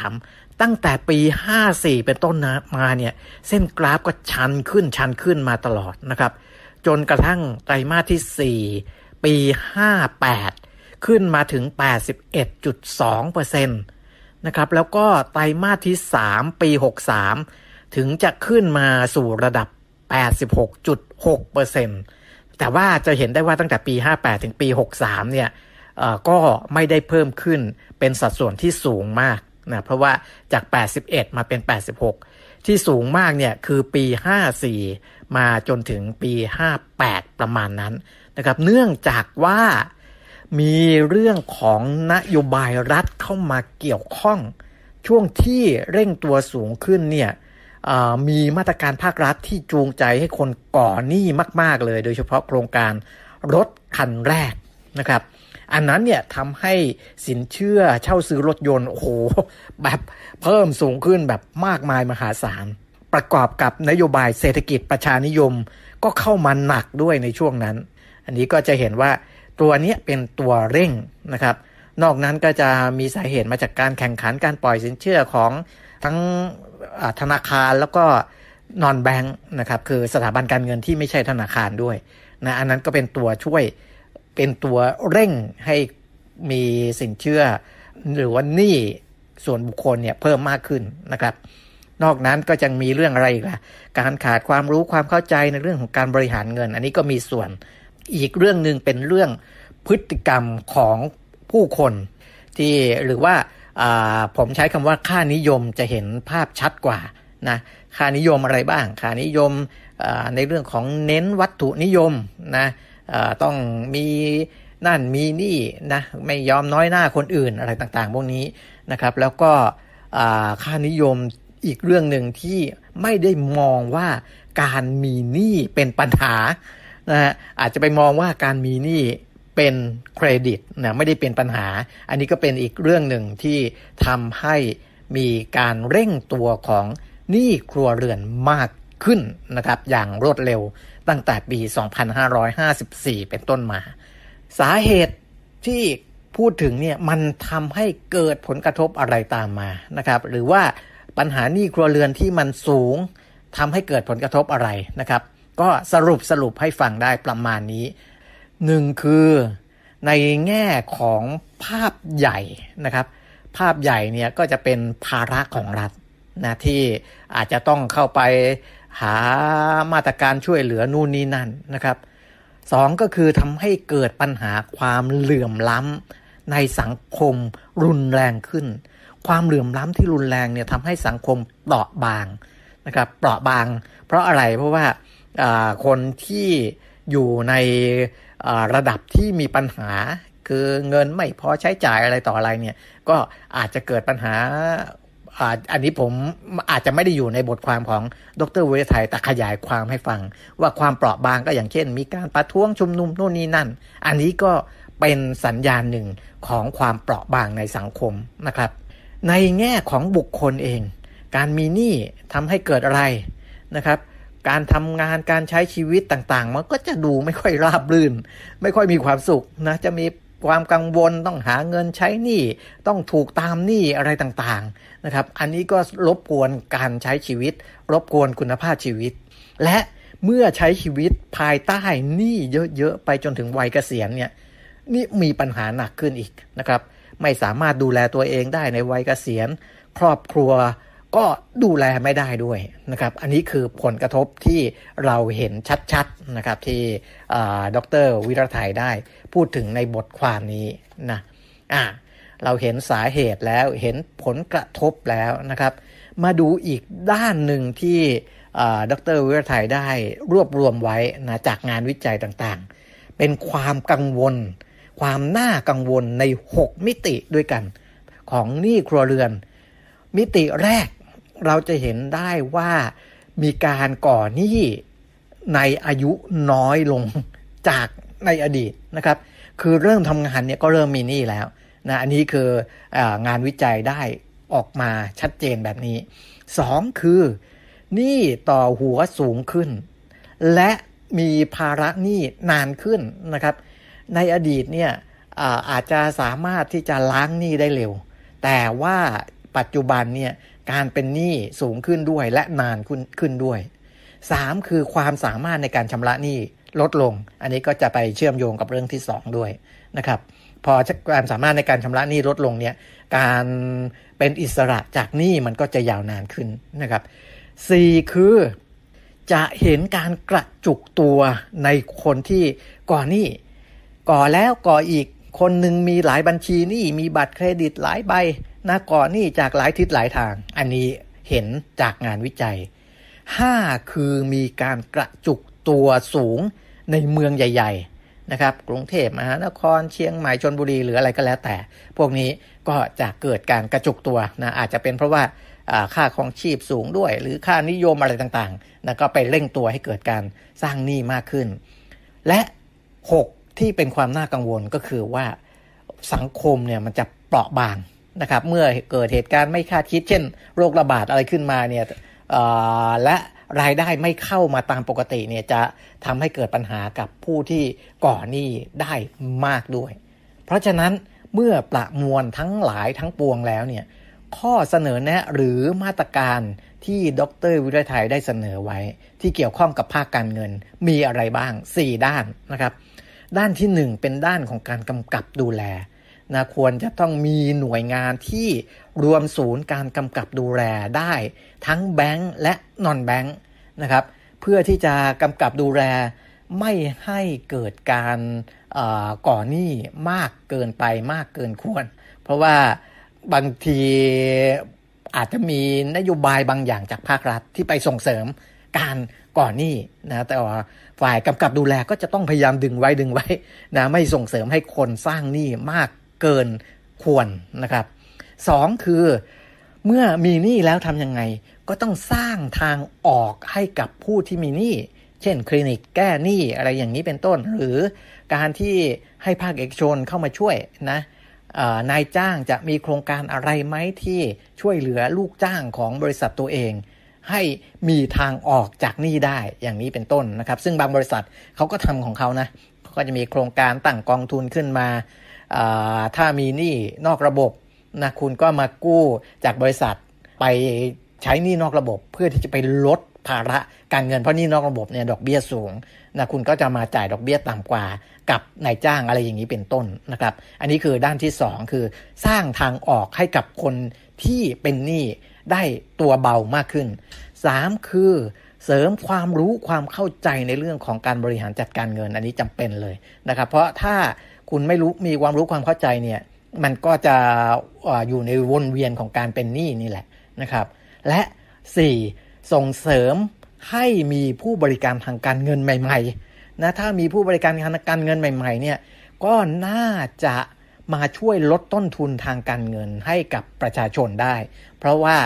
53 ตั้งแต่ปี 54 เป็นต้นนะมาเนี่ยเส้นกราฟก็ชันขึ้นชันขึ้นมาตลอดนะครับ จนกระทั่งไตรมาสที่ 4 ปี 58 ขึ้นมาถึง 81.2%นะครับแล้วก็ไตรมาสที่ 3 ปี 63 ถึงจะขึ้นมาสู่ระดับ 86.6%แต่ว่าจะเห็นได้ว่าตั้งแต่ปี 58 ถึงปี 63 เนี่ยก็ไม่ได้เพิ่มขึ้นเป็นสัดส่วนที่สูงมาก นะเพราะว่าจาก 81 มาเป็น 86 ที่สูงมากเนี่ยคือปี 54 มาจนถึงปี 58 ประมาณนั้นนะครับ เนื่องจากว่ามีเรื่องของนโยบายรัฐเข้ามาเกี่ยวข้อง ช่วงที่เร่งตัวสูงขึ้นเนี่ยมีมาตรการภาครัฐที่จูงใจให้คนก่อหนี้มาก ๆ เลย โดยเฉพาะโครงการรถคันแรกนะครับ อันนั้นเนี่ยทำให้สินเชื่อเช่าซื้อรถยนต์โอ้โหแบบเพิ่มสูงขึ้นแบบมากมายมหาศาล ประกอบกับนโยบายเศรษฐกิจประชานิยม ก็เข้ามาหนักด้วยในช่วงนั้น อันนี้ก็จะเห็นว่าตัวนี้เป็นตัวเร่งนะครับ นอกนั้นก็จะมีสาเหตุมาจากการแข่งขันการปล่อยสินเชื่อของทั้งธนาคารแล้วก็นอนแบงค์นะครับคือสถาบันการเงินที่ไม่ใช่ธนาคารด้วยนะอันนั้นก็เป็นตัวช่วย เป็นตัวเร่งให้มีสินเชื่อ หรือว่าหนี้ส่วนบุคคลเนี่ยเพิ่มมากขึ้นนะครับ นอกนั้นก็จะมีเรื่องอะไรอีกล่ะการขาดความรู้ความเข้าใจในเรื่องของการบริหารเงิน อันนี้ก็มีส่วนอีกเรื่องหนึ่งเป็นเรื่องพฤติกรรมของผู้คนที่หรือว่าผมใช้คำว่าค่านิยมจะเห็นภาพชัดกว่านะค่านิยมอะไรบ้าง ค่านิยมในเรื่องของเน้นวัตถุนิยมนะ ต้องมีนั่นมีนี่นะไม่ยอมน้อยหน้าคนอื่นอะไรต่างๆ พวกนี้นะครับ แล้วก็ค่านิยมอีกเรื่องหนึ่งที่ไม่ได้มองว่าการมีหนี้เป็นปัญหานะฮะอาจจะไปมองว่าการมีหนี้เป็นเครดิตนะไม่ได้เป็นปัญหา อันนี้ก็เป็นอีกเรื่องหนึ่งที่ทำให้มีการเร่งตัวของหนี้ครัวเรือนมากขึ้นนะครับ อย่างรวดเร็ว ตั้งแต่ปี 2554 เป็นต้นมา สาเหตุที่พูดถึงเนี่ยมันทำให้เกิดผลกระทบอะไรตามมานะครับ หรือว่าปัญหาหนี้ครัวเรือนที่มันสูงทำให้เกิดผลกระทบอะไรนะครับ ก็สรุปสรุปให้ฟังได้ประมาณนี้หนึ่งคือในแง่ของภาพใหญ่นะครับ ภาพใหญ่เนี่ยก็จะเป็นภาระของรัฐนะที่อาจจะต้องเข้าไป หามาตรการช่วยเหลือนู่นนี่นั่นนะครับสองก็คือทำให้เกิดปัญหาความเหลื่อมล้ำในสังคมรุนแรงขึ้น ความเหลื่อมล้ำที่รุนแรงเนี่ยทำให้สังคมเปราะบางนะครับเปราะบาง เพราะอะไรเพราะว่าคนที่อยู่ในระดับที่มีปัญหาคือเงินไม่พอใช้จ่ายอะไรต่ออะไรเนี่ยก็อาจจะเกิดปัญหา อันนี้ผมอาจจะไม่ได้อยู่ในบทความของดรเวทไทยแต่ขยายความให้ฟัง ว่าความเปราะบางก็อย่างเช่น มีการประท้วงชุมนุมโน่นนี่นั่น อันนี้ก็เป็นสัญญาณหนึ่งของความเปราะบางในสังคมนะครับ ในแง่ของบุคคลเอง การมีหนี้ทำให้เกิดอะไรนะครับการทำงานการใช้ชีวิตต่างๆ มันก็จะดูไม่ค่อยราบรื่น ไม่ค่อยมีความสุขนะจะมี ความกังวลต้องหาเงินใช้หนี้ต้องถูกตามหนี้อะไรต่างๆนะครับ อันนี้ก็รบกวนการใช้ชีวิต รบกวนคุณภาพชีวิต และเมื่อใช้ชีวิตภายใต้หนี้เยอะๆไปจนถึงวัยเกษียณเนี่ยนี่มีปัญหาหนักขึ้นอีกนะครับ ไม่สามารถดูแลตัวเองได้ในวัยเกษียณ ครอบครัว ก็ดูแลไม่ได้ด้วยนะครับ อันนี้คือผลกระทบที่เราเห็นชัดๆนะครับที่ดรวิรไทยได้พูดถึงในบทความนี้นะอ่าเราเห็นสาเหตุแล้วเห็นผลกระทบแล้วนะครับ มาดูอีกด้านหนึ่งที่ดรวิรไทยได้รวบรวมไว้นะจากงานวิจัยต่างๆ เป็นความกังวล ความน่ากังวลใน 6 มิติด้วยกัน ของหนี้ครัวเรือน มิติแรก เราจะเห็นได้ว่ามีการก่อหนี้ในอายุน้อยลงจากในอดีตนะครับ คือเริ่มทำงานเนี่ยก็เริ่มมีหนี้แล้วนะอันนี้คือองานวิจัยได้ออกมาชัดเจนแบบนี้สองคือหนี้ต่อหัวสูงขึ้น และมีภาระหนี้นานขึ้นนะครับ ในอดีตเนี่ยอาอาจจะสามารถที่จะล้างหนี้ได้เร็ว แต่ว่าปัจจุบันเนี่ย การเป็นหนี้สูงขึ้นด้วยและนานขึ้นขึ้นด้วย 3. คือความสามารถในการชำระหนี้ลดลง อันนี้ก็จะไปเชื่อมโยงกับเรื่องที่ 2 ด้วยนะครับ พอความสามารถในการชำระหนี้ลดลงเนี่ยการเป็นอิสระจากหนี้มันก็จะยาวนานขึ้นนะครับ 4. คือจะเห็นการกระจุกตัวในคนที่ก่อหนี้ก่อแล้วก่ออีกคนหนึ่งมีหลายบัญชีหนี้มีบัตรเครดิตหลายใบ นะก่อนนี่จากหลายทิศหลายทาง อันนี้เห็นจากงานวิจัย 5 คือมีการกระจุกตัวสูงในเมืองใหญ่ ๆ นะครับ กรุงเทพมหานครเชียงใหม่ชนบุรีหรืออะไรก็แล้วแต่ พวกนี้ก็จะเกิดการกระจุกตัวนะอาจจะเป็นเพราะว่าค่าของชีพสูงด้วย หรือค่านิยมอะไรต่างๆนะก็ไปเร่งตัวให้เกิดการสร้างหนี้มากขึ้น และ 6 ที่เป็นความน่ากังวลก็คือว่าสังคมเนี่ยมันจะเปราะบาง นะครับเมื่อเกิดเหตุการณ์ไม่คาดคิด เช่น โรคระบาดอะไรขึ้นมาเนี่ยและรายได้ไม่เข้ามาตามปกติเนี่ยจะทำให้เกิดปัญหากับผู้ที่ก่อหนี้ได้มากด้วย เพราะฉะนั้นเมื่อประมวลทั้งหลายทั้งปวงแล้วเนี่ยข้อเสนอแนะหรือมาตรการที่ดรวิรัยไทยได้เสนอไว้ ที่เกี่ยวข้องกับภาคการเงินมีอะไรบ้าง 4 ด้านนะครับ ด้านที่ 1 เป็นด้านของการกำกับดูแล นะควรจะต้องมีหน่วยงานที่รวมศูนย์การกำกับดูแลได้ ทั้งแบงก์และนอนแบงก์นะครับเพื่อที่จะกำกับดูแลไม่ให้เกิดการก่อหนี้มากเกินไปมากเกินควร เพราะว่าบางทีอาจจะมีนโยบายบางอย่างจากภาครัฐที่ไปส่งเสริมการก่อนหนี้นะแต่ว่าฝ่ายกำกับดูแลก็จะต้องพยายามดึงไว้ดึงไว้นะไม่ส่งเสริมให้คนสร้างหนี้มาก เกินควรนะครับสองคือเมื่อมีหนี้แล้วทำยังไง ก็ต้องสร้างทางออกให้กับผู้ที่มีหนี้เช่น คลินิกแก้หนี้อะไรอย่างนี้เป็นต้น หรือการที่ให้ภาคเอกชนเข้ามาช่วยนะนายจ้างจะมีโครงการอะไรไหมที่ช่วยเหลือลูกจ้างของบริษัทตัวเอง ให้มีทางออกจากหนี้ได้อย่างนี้เป็นต้นนะครับ ซึ่งบางบริษัทเขาก็ทำของเขานะเขาก็จะมีโครงการตั้งกองทุนขึ้นมา ถ้ามีหนี้นอกระบบนะคุณก็มากู้จากบริษัทไปใช้หนี้นอกระบบ เพื่อที่จะไปลดภาระการเงินเพราะหนี้นอกระบบเนี่ยดอกเบี้ยสูงนะคุณก็จะมาจ่ายดอกเบี้ยต่ำกว่ากับนายจ้างอะไรอย่างนี้เป็นต้นนะครับ อันนี้คือด้านที่ 2 คือสร้างทางออกให้กับคนที่เป็นหนี้ได้ตัวเบามากขึ้น 3 คือเสริมความรู้ความเข้าใจในเรื่องของการบริหารจัดการเงิน อันนี้จำเป็นเลยนะครับ เพราะถ้า คุณไม่รู้มีความรู้ความเข้าใจเนี่ย มันก็จะอยู่ในวนเวียนของการเป็นหนี้นี่แหละนะครับ และ 4. ส่งเสริมให้มีผู้บริการทางการเงินใหม่ๆนะถ้ามีผู้บริการทางการเงินใหม่ ๆ เนี่ยก็น่าจะมาช่วยลดต้นทุนทางการเงินให้กับประชาชนได้ เพราะว่า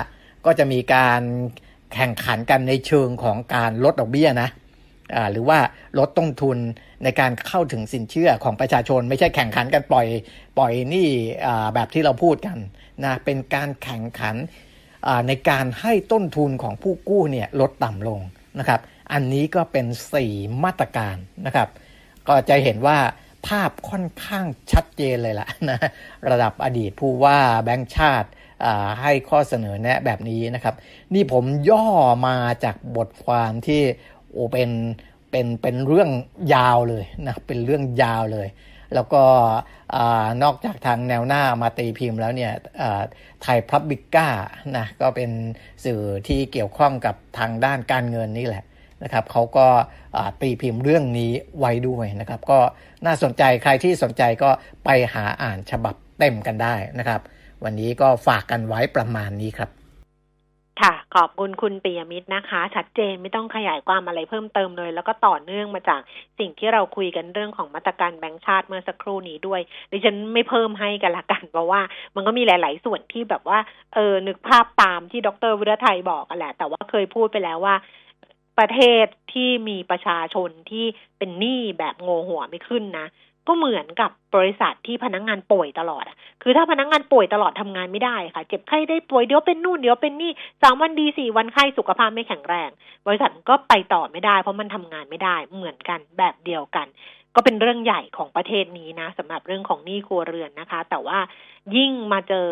ก็จะมีการแข่งขันกันในเชิงของการลดดอกเบี้ยนะหรือว่าลดต้นทุน ในการเข้าถึงสินเชื่อของประชาชน ไม่ใช่แข่งขันกันปล่อยปล่อยนี่แบบที่เราพูดกันนะเป็นการแข่งขันในการให้ต้นทุนของผู้กู้เนี่ยลดต่ำลงนะครับ อันนี้ก็เป็น 4 มาตรการนะครับ ก็จะเห็นว่าภาพค่อนข้างชัดเจนเลยล่ะนะระดับอดีตผู้ว่าแบงค์ชาติให้ข้อเสนอแนะแบบนี้นะครับ นี่ผมย่อมาจากบทความที่โอเป็น เป็นเป็นเรื่องยาวเลยนะเป็นเรื่องยาวเลย แล้วก็นอกจากทางแนวหน้ามาตีพิมพ์แล้วเนี่ยไทยพับบิก้านะก็เป็นสื่อที่เกี่ยวข้องกับทางด้านการเงินนี่แหละนะครับเขาก็ตีพิมพ์เรื่องนี้ไว้ด้วยนะครับ ก็น่าสนใจใครที่สนใจก็ไปหาอ่านฉบับเต็มกันได้นะครับ วันนี้ก็ฝากกันไว้ประมาณนี้ครับ ค่ะ ขอบคุณคุณปียมิตรนะคะ ชัดเจนไม่ต้องขยายความอะไรเพิ่มเติมเลย แล้วก็ต่อเนื่องมาจากสิ่งที่เราคุยกันเรื่องของมาตรการแบงค์ชาติเมื่อสักครู่นี้ด้วยดิฉันไม่เพิ่มให้กันละกัน เพราะว่ามันก็มีหลาย ๆ ส่วนที่แบบว่าเออนึกภาพตามที่ดรวิรไทยบอกกันแหละ แต่ว่าเคยพูดไปแล้วว่าประเทศที่มีประชาชนที่เป็นหนี้แบบโงหัวไม่ขึ้นนะ ก็เหมือนกับบริษัทที่พนักงงานป่วยตลอดคือถ้าพนักงงานป่วยตลอดทำงานไม่ได้ค่ะ เจ็บไข้ได้ป่วยเดี๋ยวเป็นนู่นเดี๋ยวเป็นนี่สามวันดีสี่วันไข้สุขภาพไม่แข็งแรง บริษัทก็ไปต่อไม่ได้ เพราะมันทำงานไม่ได้เหมือนกันแบบเดียวกัน ก็เป็นเรื่องใหญ่ของประเทศนี้นะสำหรับเรื่องของหนี้ครัวเรือนนะคะ แต่ว่ายิ่งมาเจอ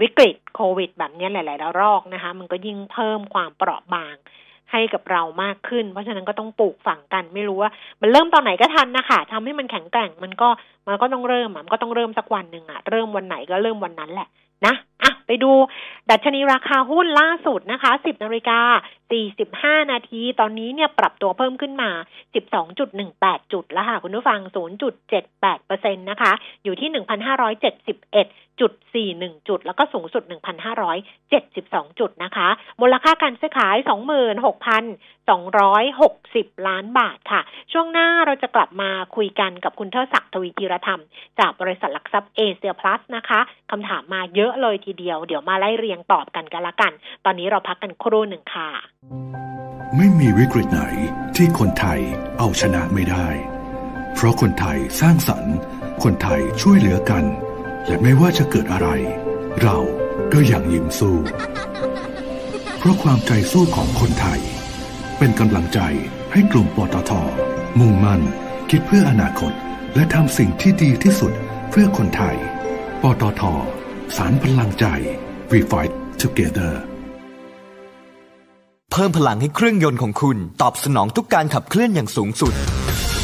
วิกฤตโควิด แบบนี้หลาย ๆ ระลอกนะคะ มันก็ยิ่งเพิ่มความเปราะบาง ให้กับเรามากขึ้น เพราะฉะนั้นก็ต้องปลูกฝังกัน ไม่รู้ว่า มันเริ่มตอนไหนก็ทันนะคะทำให้มันแข็งแกร่งมันก็มันก็ต้องเริ่มมันก็ต้องเริ่มสักวันหนึ่งอะเริ่มวันไหนก็เริ่มวันนั้นแหละนะอะไปดูดัชนีราคาหุ้นล่าสุดนะคะ 10นาฬิกา45 นาที ตอนนี้เนี่ยปรับตัวเพิ่มขึ้นมา 12.18 จุดแล้วค่ะ คุณผู้ฟัง 0.78%นะคะ อยู่ที่ 1,571 จุด41จุด แล้วก็สูงสุด1,572จุดนะคะ มูลค่าการซื้อขาย26,260ล้านบาทค่ะ ช่วงหน้าเราจะกลับมาคุยกันกับคุณเทอศักดิ์ทวีพีรธรรม จากบริษัทหลักทรัพย์เอเชียพลัสนะคะคำถามมาเยอะเลยทีเดียว เดี๋ยวมาไล่เรียงตอบกันกันละกัน ตอนนี้เราพักกันครู่หนึ่งค่ะ ไม่มีวิกฤตไหนที่คนไทยเอาชนะไม่ได้ เพราะคนไทยสร้างสรรค์ คนไทยช่วยเหลือกัน และไม่ว่าจะเกิดอะไร เราก็ยังยิ้มสู้ เพราะความใจสู้ของคนไทย เป็นกำลังใจให้กลุ่มปตท มุ่งมั่น คิดเพื่ออนาคต และทำสิ่งที่ดีที่สุดเพื่อคนไทย ปตท สารพลังใจ We Fight Together เพิ่มพลังให้เครื่องยนต์ของคุณ ตอบสนองทุกการขับเคลื่อนอย่างสูงสุด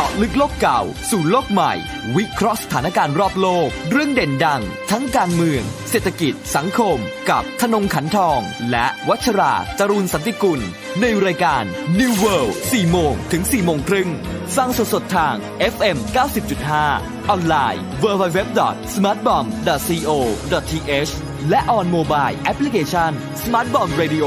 เจาะลึกโลกเก่า สู่โลกใหม่ วิเคราะห์สถานการณ์รอบโลก เรื่องเด่นดัง ทั้งการเมือง เศรษฐกิจ สังคม กับธนงขันทอง และวัชราจรูนสันติกุล ในรายการ New World 4 โมงถึง 4 โมงครึ่งฟังสดๆทาง FM 90.5 ออนไลน์ www.smartbomb.co.th และ on mobile application Smart Bomb Radio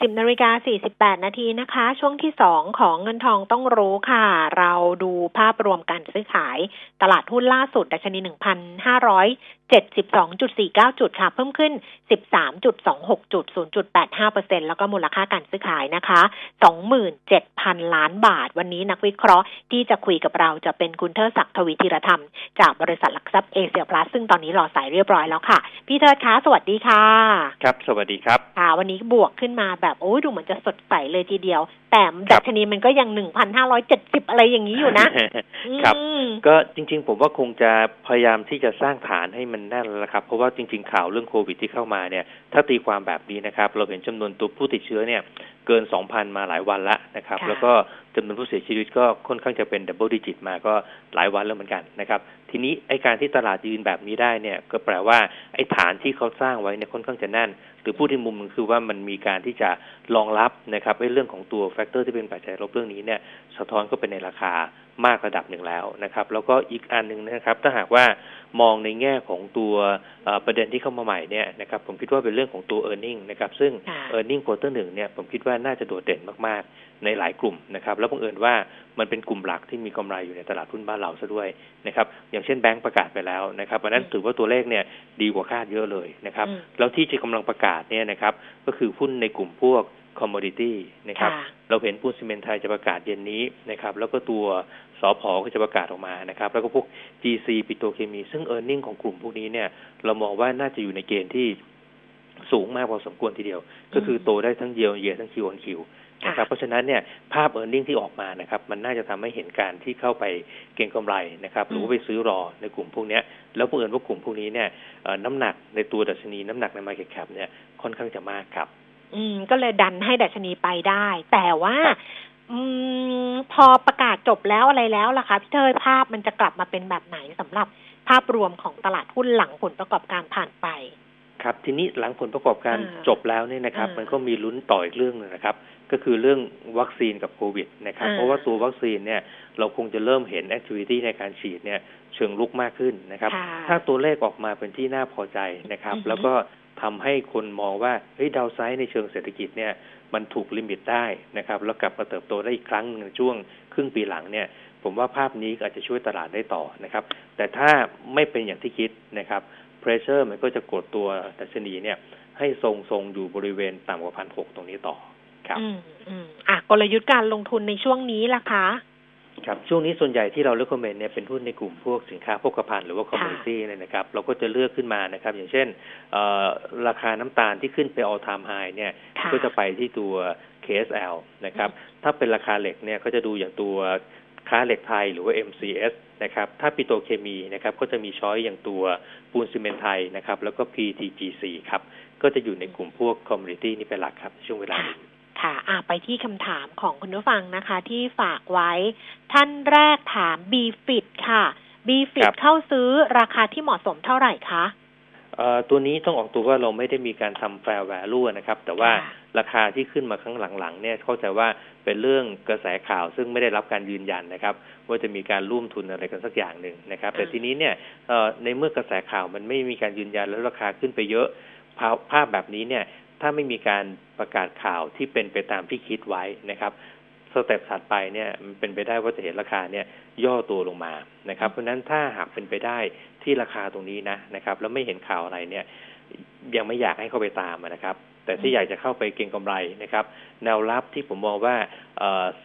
สิบนาฬิกาสี่สิบแปดนาทีนะคะ ช่วงที่สองของเงินทองต้องรู้ค่ะ เราดูภาพรวมการซื้อขาย ตลาดหุ้นล่าสุดดัชนีหนึ่งพันห้าร้อย เจ็ดสิบสองจุดสี่เก้าจุดค่ะ เพิ่มขึ้นสิบสามจุดสองหกจุดศูนย์จุดแปดห้าเปอร์เซ็นแล้วก็มูลค่าการซื้อขายนะคะสองหมื่นเจ็ดพันล้านบาท วันนี้นักวิเคราะห์ที่จะคุยกับเราจะเป็นคุณเทิดศักดิ์ทวีธีรธรรม จากบริษัทหลักทรัพย์เอเชียพลัสซึ่งตอนนี้รอสายเรียบร้อยแล้วค่ะ พี่เทิดคะสวัสดีค่ะ ครับ สวัสดีครับค่ะวันนี้บวกขึ้นมาแบบโอ้ยดูเหมือนจะสดใสเลยทีเดียว แต่ดัชนีมันก็ยังหนึ่งพันห้าร้อยเจ็ดสิบอะไรอย่างนี้อยู่นะครับอืมก็จริง ๆ ผมว่าคงจะพยายามที่จะสร้างฐานให้มันแน่นแล้วละครับ เพราะว่าจริง ๆ ข่าวเรื่องโควิดที่เข้ามาเนี่ย ถ้าตีความแบบนี้นะครับ เราเห็นจำนวนตัวผู้ติดเชื้อเนี่ยเกิน 2,000 มาหลายวันละนะครับค่ะแล้วก็จำนวนผู้เสียชีวิตก็ค่อนข้างจะเป็นดับเบิลดิจิตมาก็หลายวันแล้วเหมือนกันนะครับ ทีนี้ไอการที่ตลาดยืนแบบนี้ได้เนี่ย ก็แปลว่าไอฐานที่เขาสร้างไว้เนี่ยค่อนข้างจะแน่น หรือพูดในมุมหนึ่งคือว่ามันมีการที่จะรองรับนะครับไอ้เรื่องของตัว factor ที่เป็นปัจจัยลบเรื่องนี้เนี่ยสะท้อนก็เป็นในราคามากระดับหนึ่งแล้วนะครับ แล้วก็อีกอันหนึ่งนะครับ ถ้าหากว่า มองในแง่ของตัวเอ่อประเด็นที่เข้ามาใหม่เนี่ยนะครับผมคิดว่าเป็นเรื่องของตัว e a r n i n g นะครับซึ่งค่ะ e a r n i n g quarter หนึ่งเนี่ยผมคิดว่าน่าจะโดดเด่นมากๆ ในหลายกลุ่มนะครับแล้วบังเอิญว่ามันเป็นกลุ่มหลักที่มีกำไรอยู่ในตลาดหุ้นบ้านเราซะด้วยนะครับอย่างเช่นแบงก์ประกาศไปแล้วนะครับอันนั้นถือว่าตัวเลขเนี่ยดีกว่าคาดเยอะเลยนะครับอืมแล้วที่จะกำลังประกาศเนี่ยนะครับก็คือหุ้นในกลุ่มพวก commodity นะครับค่ะเราเห็นปูนซีเมนต์ไทยจะประกาศเย็นนี้นะครับแล้วก็ตัว สอพอก็จะประกาศออกมานะครับ แล้วก็พวก GC ปิโตรเคมี ซึ่ง e a r n i n g ของกลุ่มพวกนี้เนี่ย เรามองว่าน่าจะอยู่ในเกณฑ์ที่สูงมากพอสมควรทีเดียว ก็คือโตได้ทั้ง year on year ทั้ง Q on Q นะครับเพราะฉะนั้นเนี่ยภาพ e a r n i n g ที่ออกมานะครับมันน่าจะทำให้เห็นการที่เข้าไปเก็งกำไรนะครับหรือว่าไปซื้อรอในกลุ่มพวกเนี้ยแล้วเผอิญว่ากลุ่มพวกนี้เนี่ยเอ่อน้ำหนักในตัวดัชนีน้ำหนักใน market cap เนี่ยค่อนข้างจะมากครับ อืมก็เลยดันให้ดัชนีไปได้ แต่ว่าอืม พอประกาศจบแล้วอะไรแล้วล่ะคะพี่เทยภาพมันจะกลับมาเป็นแบบไหนสำหรับภาพรวมของตลาดหุ้นหลังผลประกอบการผ่านไป ครับ ทีนี้หลังผลประกอบการอ่าจบแล้วเนี่ยนะครับอ่ามัมันก็มีลุ้นต่ออีกเรื่องหนึ่งนะครับ ก็คือเรื่องวัคซีนกับโควิดนะครับอ่าเพราะว่าตัววัคซีนเนี่ยเราคงจะเริ่มเห็น activity ในการฉีดเนี่ยเชิงรุกมากขึ้นนะครับค่ะถ้าตัวเลขออกมาเป็นที่น่าพอใจนะครับอือฮึแล้วก็ทำให้คนมองว่าเฮ้ย downside ในเชิงเศรษฐกิจเนี่ย มันถูก limit ได้นะครับ แล้วกลับมาเติบโตได้อีกครั้งหนึ่งในช่วงครึ่งปีหลังเนี่ย ผมว่าภาพนี้อาจจะช่วยตลาดได้ต่อนะครับ แต่ถ้าไม่เป็นอย่างที่คิดนะครับ pressure มันก็จะกดตัวดัชนีเนี่ย ให้ทรงทรงอยู่บริเวณต่ำกว่าพันหกตรงนี้ต่อครับ อืมอืมอะกลยุทธ์การลงทุนในช่วงนี้ล่ะคะ ครับช่วงนี้ส่วนใหญ่ที่เรา recommend เนี่ยเป็นหุ้นในกลุ่มพวกสินค้าโภคภัณฑ์หรือว่า commodity เนี่ยนะครับเราก็จะเลือกขึ้นมานะครับ อย่างเช่นเอ่อราคาน้ำตาลที่ขึ้นไป all time high เนี่ยค่ะก็จะไปที่ตัว KSL นะครับถ้าเป็นราคาเหล็กเนี่ยก็จะดูอย่างตัวค้าเหล็กไทยหรือว่า MCS นะครับถ้าปิโตรเคมีนะครับก็จะมี choice อย่างตัวปูนซีเมนต์ไทยนะครับแล้วก็ PTTGC ครับก็จะอยู่ในกลุ่มพวก commodity นี่เป็นหลักครับในช่วงเวลานี้ ค่ะอะไปที่คำถามของคุณผู้ฟังนะคะ ที่ฝากไว้ ท่านแรกถาม b f i t ค่ะ b f i ครั t บเข้าซื้อราคาที่เหมาะสมเท่าไหร่คะเอ่อตัวนี้ต้องออกตัวว่าเราไม่ได้มีการทำ fair value นะครับ แต่ว่าค่ะราคาที่ขึ้นมาข้างหลังๆเนี่ยเข้าใจว่าเป็นเรื่องกระแสข่าวซึ่งไม่ได้รับการยืนยันนะครับ ว่าจะมีการร่วมทุนอะไรกันสักอย่างหนึ่งนะครับ แต่อ่าทีนี้เนี่ยเอ่อในเมื่อกระแสข่าวมันไม่มีการยืนยันแล้วราคาขึ้นไปเยอะภาพภาพแบบนี้เนี่ย ถ้าไม่มีการประกาศข่าวที่เป็นไปตามที่คิดไว้นะครับสเต็ปถัดไปเนี่ยมันเป็นไปได้ว่าจะเห็นราคาเนี่ยย่อตัวลงมานะครับ เพราะฉะนั้นถ้าหากเป็นไปได้ที่ราคาตรงนี้นะนะครับ แล้วไม่เห็นข่าวอะไรเนี่ย ยังไม่อยากให้เข้าไปตามนะครับ แต่ที่อยากจะเข้าไปเก็งกำไรนะครับ แนวรับที่ผมมองว่า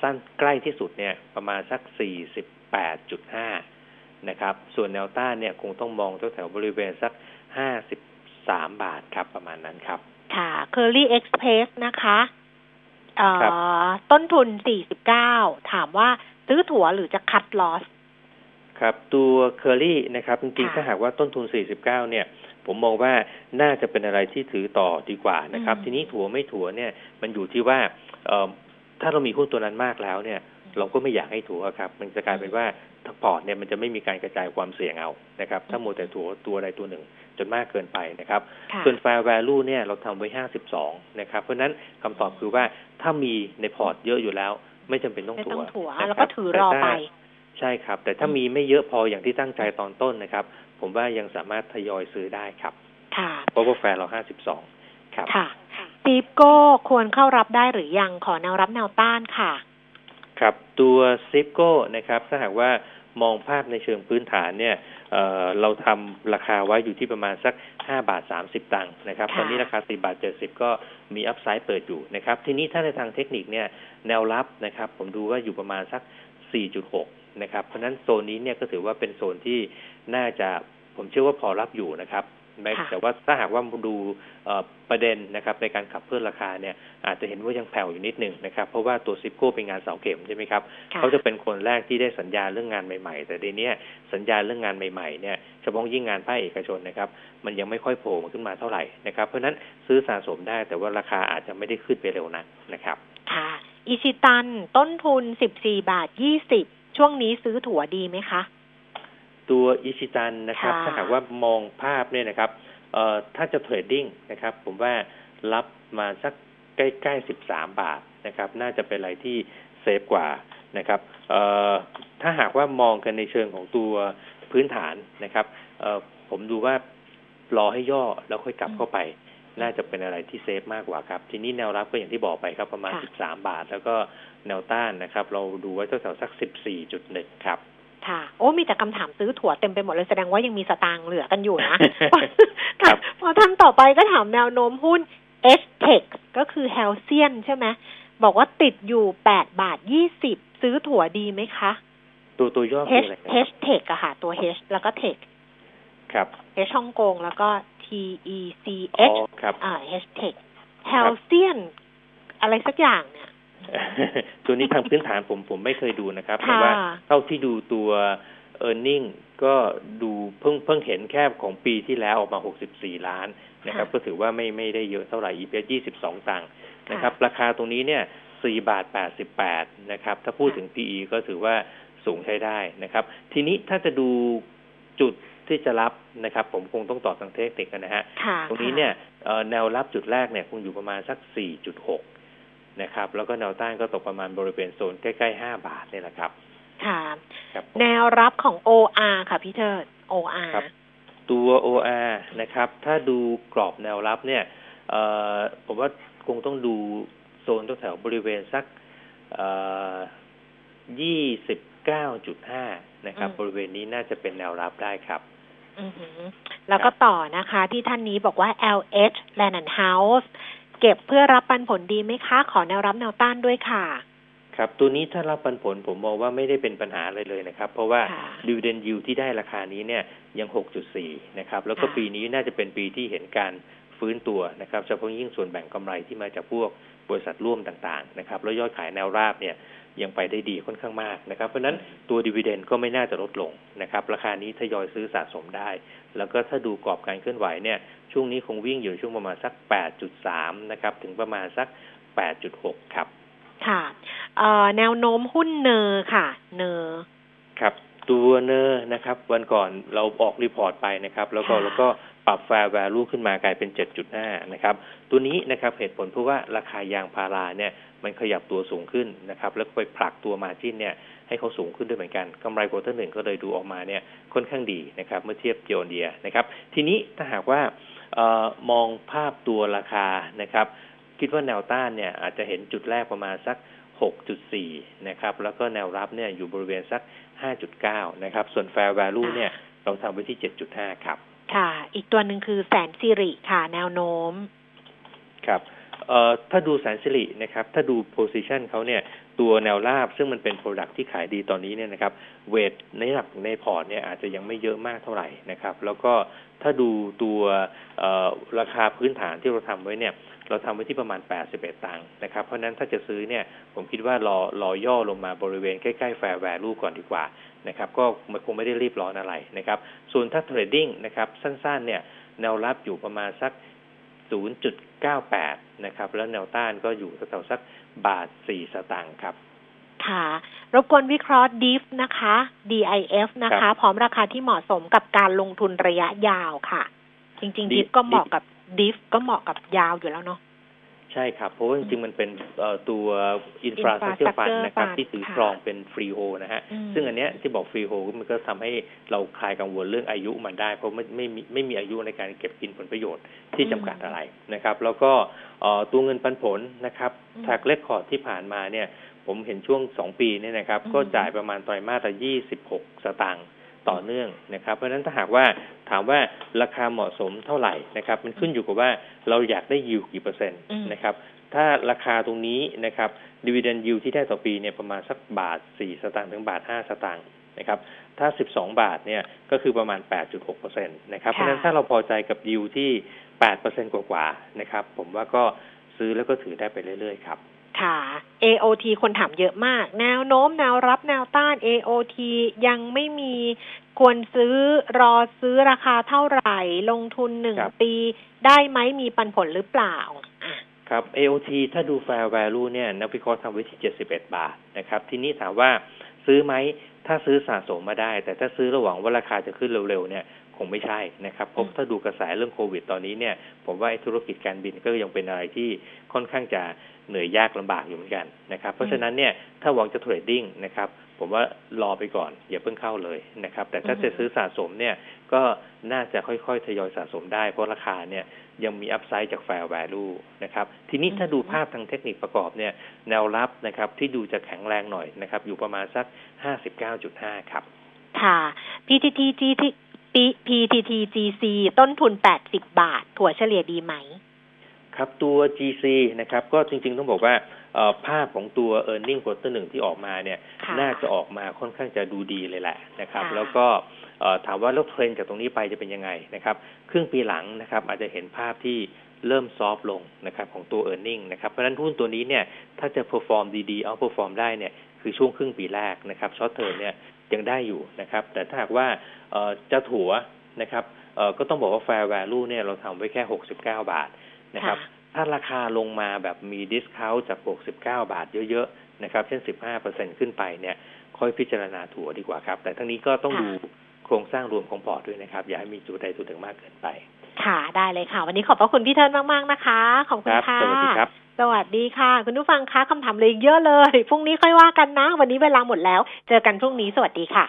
สั้นใกล้ที่สุดเนี่ยประมาณสัก 48.5 นะครับ ส่วนแนวต้านเนี่ยคงต้องมองแถวบริเวณสัก 53 บาทครับประมาณนั้นครับ ค่ะ Curly Express นะคะเอ่อครับต้นทุน 49 ถามว่าซื้อถั่วหรือจะคัดลอส ครับ ตัวเคอรี่นะครับ จริงๆค่ะถ้าหากว่าต้นทุน 49 เนี่ย ผมมองว่าน่าจะเป็นอะไรที่ถือต่อดีกว่านะครับอืมทีนี้ถั่วไม่ถั่วเนี่ย มันอยู่ที่ว่าเอ่อถ้าเรามีหุ้นตัวนั้นมากแล้วเนี่ย เราก็ไม่อยากให้ถั่วครับ มันจะกลายเป็นว่าทั้งพอร์ตเนี่ยมันจะไม่มีการกระจายความเสี่ยงเอานะครับ ถ้ามัวแต่ถั่วตัวใดตัวหนึ่ง จนมากเกินไปนะครับค่ะส่วน fair value เนี่ยเราทำไว้ 52 นะครับ เพราะฉะนั้นคำตอบคือว่าถ้ามีในพอร์ตเยอะอยู่แล้ว ไม่จำเป็นต้องไม่ถั่ต้วองถั่วนะครับแล้วก็ถือรอไปแต่ถ้าใช่ครับ แต่ถ้ามีไม่เยอะพออย่างที่ตั้งใจตอนต้นนะครับ ผมว่ายังสามารถทยอยซื้อได้ครับค่ะเพราะว่าแฟร์เรา 52 ครับค่ะซีฟโก้ควรเข้ารับได้หรือยังขอแนวรับแนวต้านค่ะ ครับตัวซิปโก้นะครับ ถ้าหากว่ามองภาพในเชิงพื้นฐานเนี่ย เอ่อเราทำราคาไว้อยู่ที่ประมาณสัก5บาท30ตังค์นะครับค่ะตอนนี้ราคา4บาท70ก็มีอัพไซด์เปิดอยู่นะครับ ทีนี้ถ้าในทางเทคนิคเนี่ยแนวรับนะครับ ผมดูว่าอยู่ประมาณสัก4.6นะครับ เพราะฉะนั้นโซนนี้เนี่ยก็ถือว่าเป็นโซนที่น่าจะผมเชื่อว่าพอรับอยู่นะครับ แม้ค่ะแต่ว่าถ้าหากว่าดูเอ่อประเด็นนะครับในการขับเพิ่มราคาเนี่ยอาจจะเห็นว่ายังแผ่วอยู่นิดหนึ่งนะครับเพราะว่าตัวซิปโก้เป็นงานเสาเข็มใช่ไหมครับค่ะเขาจะเป็นคนแรกที่ได้สัญญาเรื่องงานใหม่ๆ แต่ในเนี้ยสัญญาเรื่องงานใหม่ๆเนี่ยเฉพาะยิ่งงานภาคเอกชนนะครับมันยังไม่ค่อยโผล่มาขึ้นมาเท่าไหร่นะครับเพราะฉะนั้นซื้อสะสมได้แต่ว่าราคาอาจจะไม่ได้ขึ้นไปเร็วนักนะครับค่ะอิชิตันต้นทุน 14 บาท 20 ช่วงนี้ซื้อถั่วดีไหมคะ ตัวอิชิตันนะครับค่ะถ้าหากว่ามองภาพเนี่ยนะครับเอ่อถ้าจะเทรดดิ้งนะครับ ผมว่ารับมาสักใกล้ๆ13บาทนะครับ น่าจะเป็นอะไรที่เซฟกว่านะครับเอ่อถ้าหากว่ามองกันในเชิงของตัวพื้นฐานนะครับเอ่อผมดูว่ารอให้ย่อแล้วค่อยกลับเข้าไป น่าจะเป็นอะไรที่เซฟมากกว่าครับ ทีนี้แนวรับก็อย่างที่บอกไปครับ ประมาณค่ะ13 บาท แล้วก็แนวต้านนะครับ เราดูไว้แถวๆสัก 14.1 ครับ ค่ะ โอ้มีแต่คำถามซื้อถั่วเต็มไปหมดเลยแสดงว่ายังมีสตางค์เหลือกันอยู่นะครับพอท่านต่อไปก็ถามแนวโน้มหุ้น s t e c h ก็คือเฮลเซียนใช่ไหมบอกว่าติดอยู่8บาท20ซื้อถั่วดีไหมคะ ตัวตัวย่อคือ H อะไรครับ H Tech อะค่ะ ตัว H แล้วก็ Tech ครับ H ฮ่องกงแล้วก็ T E C อ๋อ H ครับอ่า H Tech เฮลเซียนอะไรสักอย่างเนี่ย ตัวนี้ทางพื้นฐานผมผมไม่เคยดูนะครับค่ะแต่ว่าเท่าที่ดูตัว e a r n i n g ก็ดูเพิ่งเพิ่งเห็นแค่ของปีที่แล้วออกมา 64 ล้านนะครับค่ะก็ถือว่าไม่ไม่ได้เยอะเท่าไหร่ EPS 22 ตังค์นะครับค่ะราคาตรงนี้เนี่ย 4 บาท 88 นะครับ ถ้าพูดถึง PE ก็ถือว่าสูงใช้ได้นะครับ ทีนี้ถ้าจะดูจุดที่จะรับนะครับ ผมคงต้องต่อทางเทคนิคนะฮะค่ะตรงนี้เนี่ยเอ่อแนวรับจุดแรกเนี่ยคงอยู่ประมาณสัก 4.6 นะครับ แล้วก็แนวต้านก็ตกประมาณบริเวณโซนใกล้ๆ5บาทนี่แหละครับ ค่ะครับผมแนวรับของ OR ค่ะพี่เทิด OR ครับตัว OR นะครับ ถ้าดูกรอบแนวรับเนี่ยเอ่อผมว่าคงต้องดูโซนแถวๆบริเวณสักเอ่อ29.5นะครับอืมบริเวณนี้น่าจะเป็นแนวรับได้ครับอือหือแล้วก็ต่อนะคะที่ท่านนี้บอกว่า LH Land and House เก็บเพื่อรับปันผลดีไหมคะ ขอแนวรับแนวต้านด้วยค่ะ ครับ ตัวนี้ถ้ารับปันผลผมมองว่าไม่ได้เป็นปัญหาอะไรเลยนะครับ เพราะว่าค่ะดิวเดนยิวที่ได้ราคานี้เนี่ยยัง 6.4 นะครับ แล้วก็ค่ะปีนี้น่าจะเป็นปีที่เห็นการฟื้นตัวนะครับเฉพาะยิ่งส่วนแบ่งกำไรที่มาจากพวกบริษัทร่วมต่างๆนะครับแล้วยอดขายแนวราบเนี่ยยังไปได้ดีค่อนข้างมากนะครับ เพราะฉะนั้นตัวดีเวเดนก็ไม่น่าจะลดลงนะครับ ราคานี้ทยอยซื้อสะสมได้ แล้วก็ถ้าดูกรอบการเคลื่อนไหวเนี่ย ช่วงนี้คงวิ่งอยู่ช่วงประมาณสัก 8.3 นะครับ ถึงประมาณสัก 8.6 ครับ ค่ะเอ่อแนวโน้มหุ้น NER ค่ะ NERครับ ตัว NER นะครับ วันก่อนเราออก report ไปนะครับ แล้วก็แล้วก็ปรับ fair value ขึ้นมากลายเป็น 7.5 นะครับ ตัวนี้นะครับเหตุผลเพราะว่าราคายางพาราเนี่ยมันขยับตัวสูงขึ้นนะครับ แล้วไปผลักตัว margin เนี่ยให้เขาสูงขึ้นด้วยเหมือนกันกำไร quarter หนึ่งก็เลยดูออกมาเนี่ยค่อนข้างดีนะครับ เมื่อเทียบเกียวเดียนะครับ ทีนี้ถ้าหากว่า ออมองภาพตัวราคานะครับ คิดว่าแนวต้านเนี่ยอาจจะเห็นจุดแรกประมาณสัก 6.4 นะครับ แล้วก็แนวรับเนี่ยอยู่บริเวณสัก 5.9 นะครับ ส่วน Fair Value เนี่ยเราทำไว้ที่ 7.5 ครับ ค่ะ อีกตัวหนึ่งคือแสนสิริค่ะ แนวโน้ม ครับเอ่อ ถ้าดูแสนสิรินะครับ ถ้าดู position เขาเนี่ย ตัวแนวราบซึ่งมันเป็น product ที่ขายดีตอนนี้เนี่ยนะครับ เวทในหลักในพอร์ตเนี่ยอาจจะยังไม่เยอะมากเท่าไหร่นะครับ แล้วก็ถ้าดูตัวราคาพื้นฐานที่เราทำไว้เนี่ย เราทำไว้ที่ประมาณ 81 ตังค์นะครับ เพราะนั้นถ้าจะซื้อเนี่ย ผมคิดว่ารอรอย่อลงมาบริเวณใกล้ๆ fair value ก่อนดีกว่านะครับ ก็มันคงไม่ได้รีบร้อนอะไรนะครับ ส่วนถ้าเทรดดิ้งนะครับสั้นๆเนี่ยแนวรับอยู่ประมาณสัก0.98 นะครับ แล้วแนวต้านก็อยู่แถวๆสักบาท 4 สตางค์ครับ ค่ะ รบกวนวิเคราะห์ DIF นะคะ DIF นะคะ พร้อมราคาที่เหมาะสมกับการลงทุนระยะยาวค่ะ จริง ๆ DIF ก็เหมาะกับ DIF ก็เหมาะกับยาวอยู่แล้วเนาะ ใช่ครับ เพราะว่าจริงๆมันเป็นตัว infrastructure fund นะครับ ที่ถือครองเป็น freehold นะฮะ ซึ่งอันเนี้ยที่บอก freehold มันก็ทำให้เราคลายกังวลเรื่องอายุมันได้ เพราะไม่ไม่มีไม่มีอายุในการเก็บกินผลประโยชน์ที่จำกัดอะไรนะครับ แล้วก็ตัวเงินปันผลนะครับ track record ที่ผ่านมาเนี่ยผมเห็นช่วงสองปีเนี่ยนะครับ ก็จ่ายประมาณไตรมาสละยี่สิบหกสตางค์ ต่อเนื่องนะครับ เพราะฉะนั้นถ้าหากว่าถามว่าราคาเหมาะสมเท่าไหร่นะครับ มันขึ้นอยู่กับว่าเราอยากได้ยิวกี่เปอร์เซ็นต์นะครับ ถ้าราคาตรงนี้นะครับดีเวเดนยิวที่ได้ต่อปีเนี่ยประมาณสักบาทสี่สตางค์ถึงบาทห้าสตางค์นะครับ ถ้าสิบสองบาทเนี่ยก็คือประมาณแปดจุดหกเปอร์เซ็นตนะครับ เพราะฉะนั้นถ้าเราพอใจกับยิวที่แปดเปอร์เซ็นกว่าๆนะครับ ผมว่าก็ซื้อแล้วก็ถือได้ไปเรื่อยๆครับ ค่ะ AOT คนถามเยอะมาก แนวโน้มแนวรับแนวต้าน AOT ยังไม่มีควรซื้อรอซื้อราคาเท่าไหร่ ลงทุนหนึ่งปี ได้ไหมมีปันผลหรือเปล่าครับ AOT ถ้าดู fair value เนี่ยนักวิเคราะห์ทำไว้ที่ 71 บาทนะครับ ทีนี้ถามว่าซื้อไหมถ้าซื้อสะสมมาได้ แต่ถ้าซื้อระหว่างว่าราคาจะขึ้นเร็วๆเนี่ยคงไม่ใช่นะครับเพราะถ้าดูกระแสเรื่องโควิดตอนนี้เนี่ย ผมว่าธุรกิจการบินก็ยังเป็นอะไรที่ค่อนข้างจะ เหนื่อยยากลำบากอยู่เหมือนกันนะครับ เพราะฉะนั้นเนี่ยถ้าหวังจะ trading นะครับ ผมว่ารอไปก่อน อย่าเพิ่งเข้าเลยนะครับ แต่ถ้าจะซื้อสะสมเนี่ยก็น่าจะค่อยๆ ทยอยสะสมได้ เพราะราคาเนี่ยยังมี upside จาก fair value นะครับ ทีนี้ถ้าดูภาพทางเทคนิคประกอบเนี่ย แนวรับนะครับ ที่ดูจะแข็งแรงหน่อยนะครับ อยู่ประมาณสัก59.5ครับ ค่ะ PTT GT PTTGC ต้นทุน80บาท ถั่วเฉลี่ยดีไหม ครับตัว GC นะครับก็จริงๆต้องบอกว่าภาพของตัว e a r n i n g ็ง quarter หนึ่งที่ออกมาเนี่ยน่าจะออกมาค่อนข้างจะดูดีเลยแหละนะครับ แล้วก็ถามว่าแล้วเทรนจากตรงนี้ไปจะเป็นยังไงนะครับครึ่งปีหลังนะครับอาจจะเห็นภาพที่เริ่ม soft ลงนะครับของตัว e a r n i n g นะครับเพราะฉะนั้นหุ้นตัวนี้เนี่ยถ้าจะ perform ดีๆเอา perform ได้เนี่ยคือช่วงครึ่งปีแรกนะครับ short term เนี่ยยังได้อยู่นะครับ แต่ถ้าหากว่าจะถัวนะครับก็ต้องบอกว่า fair value เนี่ยเราทำไว้แค่ 69 บาท นะครับ ถ้าราคาลงมาแบบมี discount จาก 69 บาทเยอะๆนะครับ เช่น 15%ขึ้นไปเนี่ยค่อยพิจารณาถัวดีกว่าครับ แต่ทั้งนี้ก็ต้องดูโครงสร้างรวมของพอร์ตด้วยนะครับ อย่าให้มีจุดใดจุดหนึ่งมากเกินไป ค่ะ ได้เลยค่ะ วันนี้ขอบพระคุณพี่เทิร์นมาก ๆ นะคะ ขอบคุณค่ะสวัสดีครับสวัสดีค่ะ คุณผู้ฟังคะคำถามเลยเยอะเลย พรุ่งนี้ค่อยว่ากันนะ วันนี้เวลาหมดแล้ว เจอกันพรุ่งนี้สวัสดีค่ะ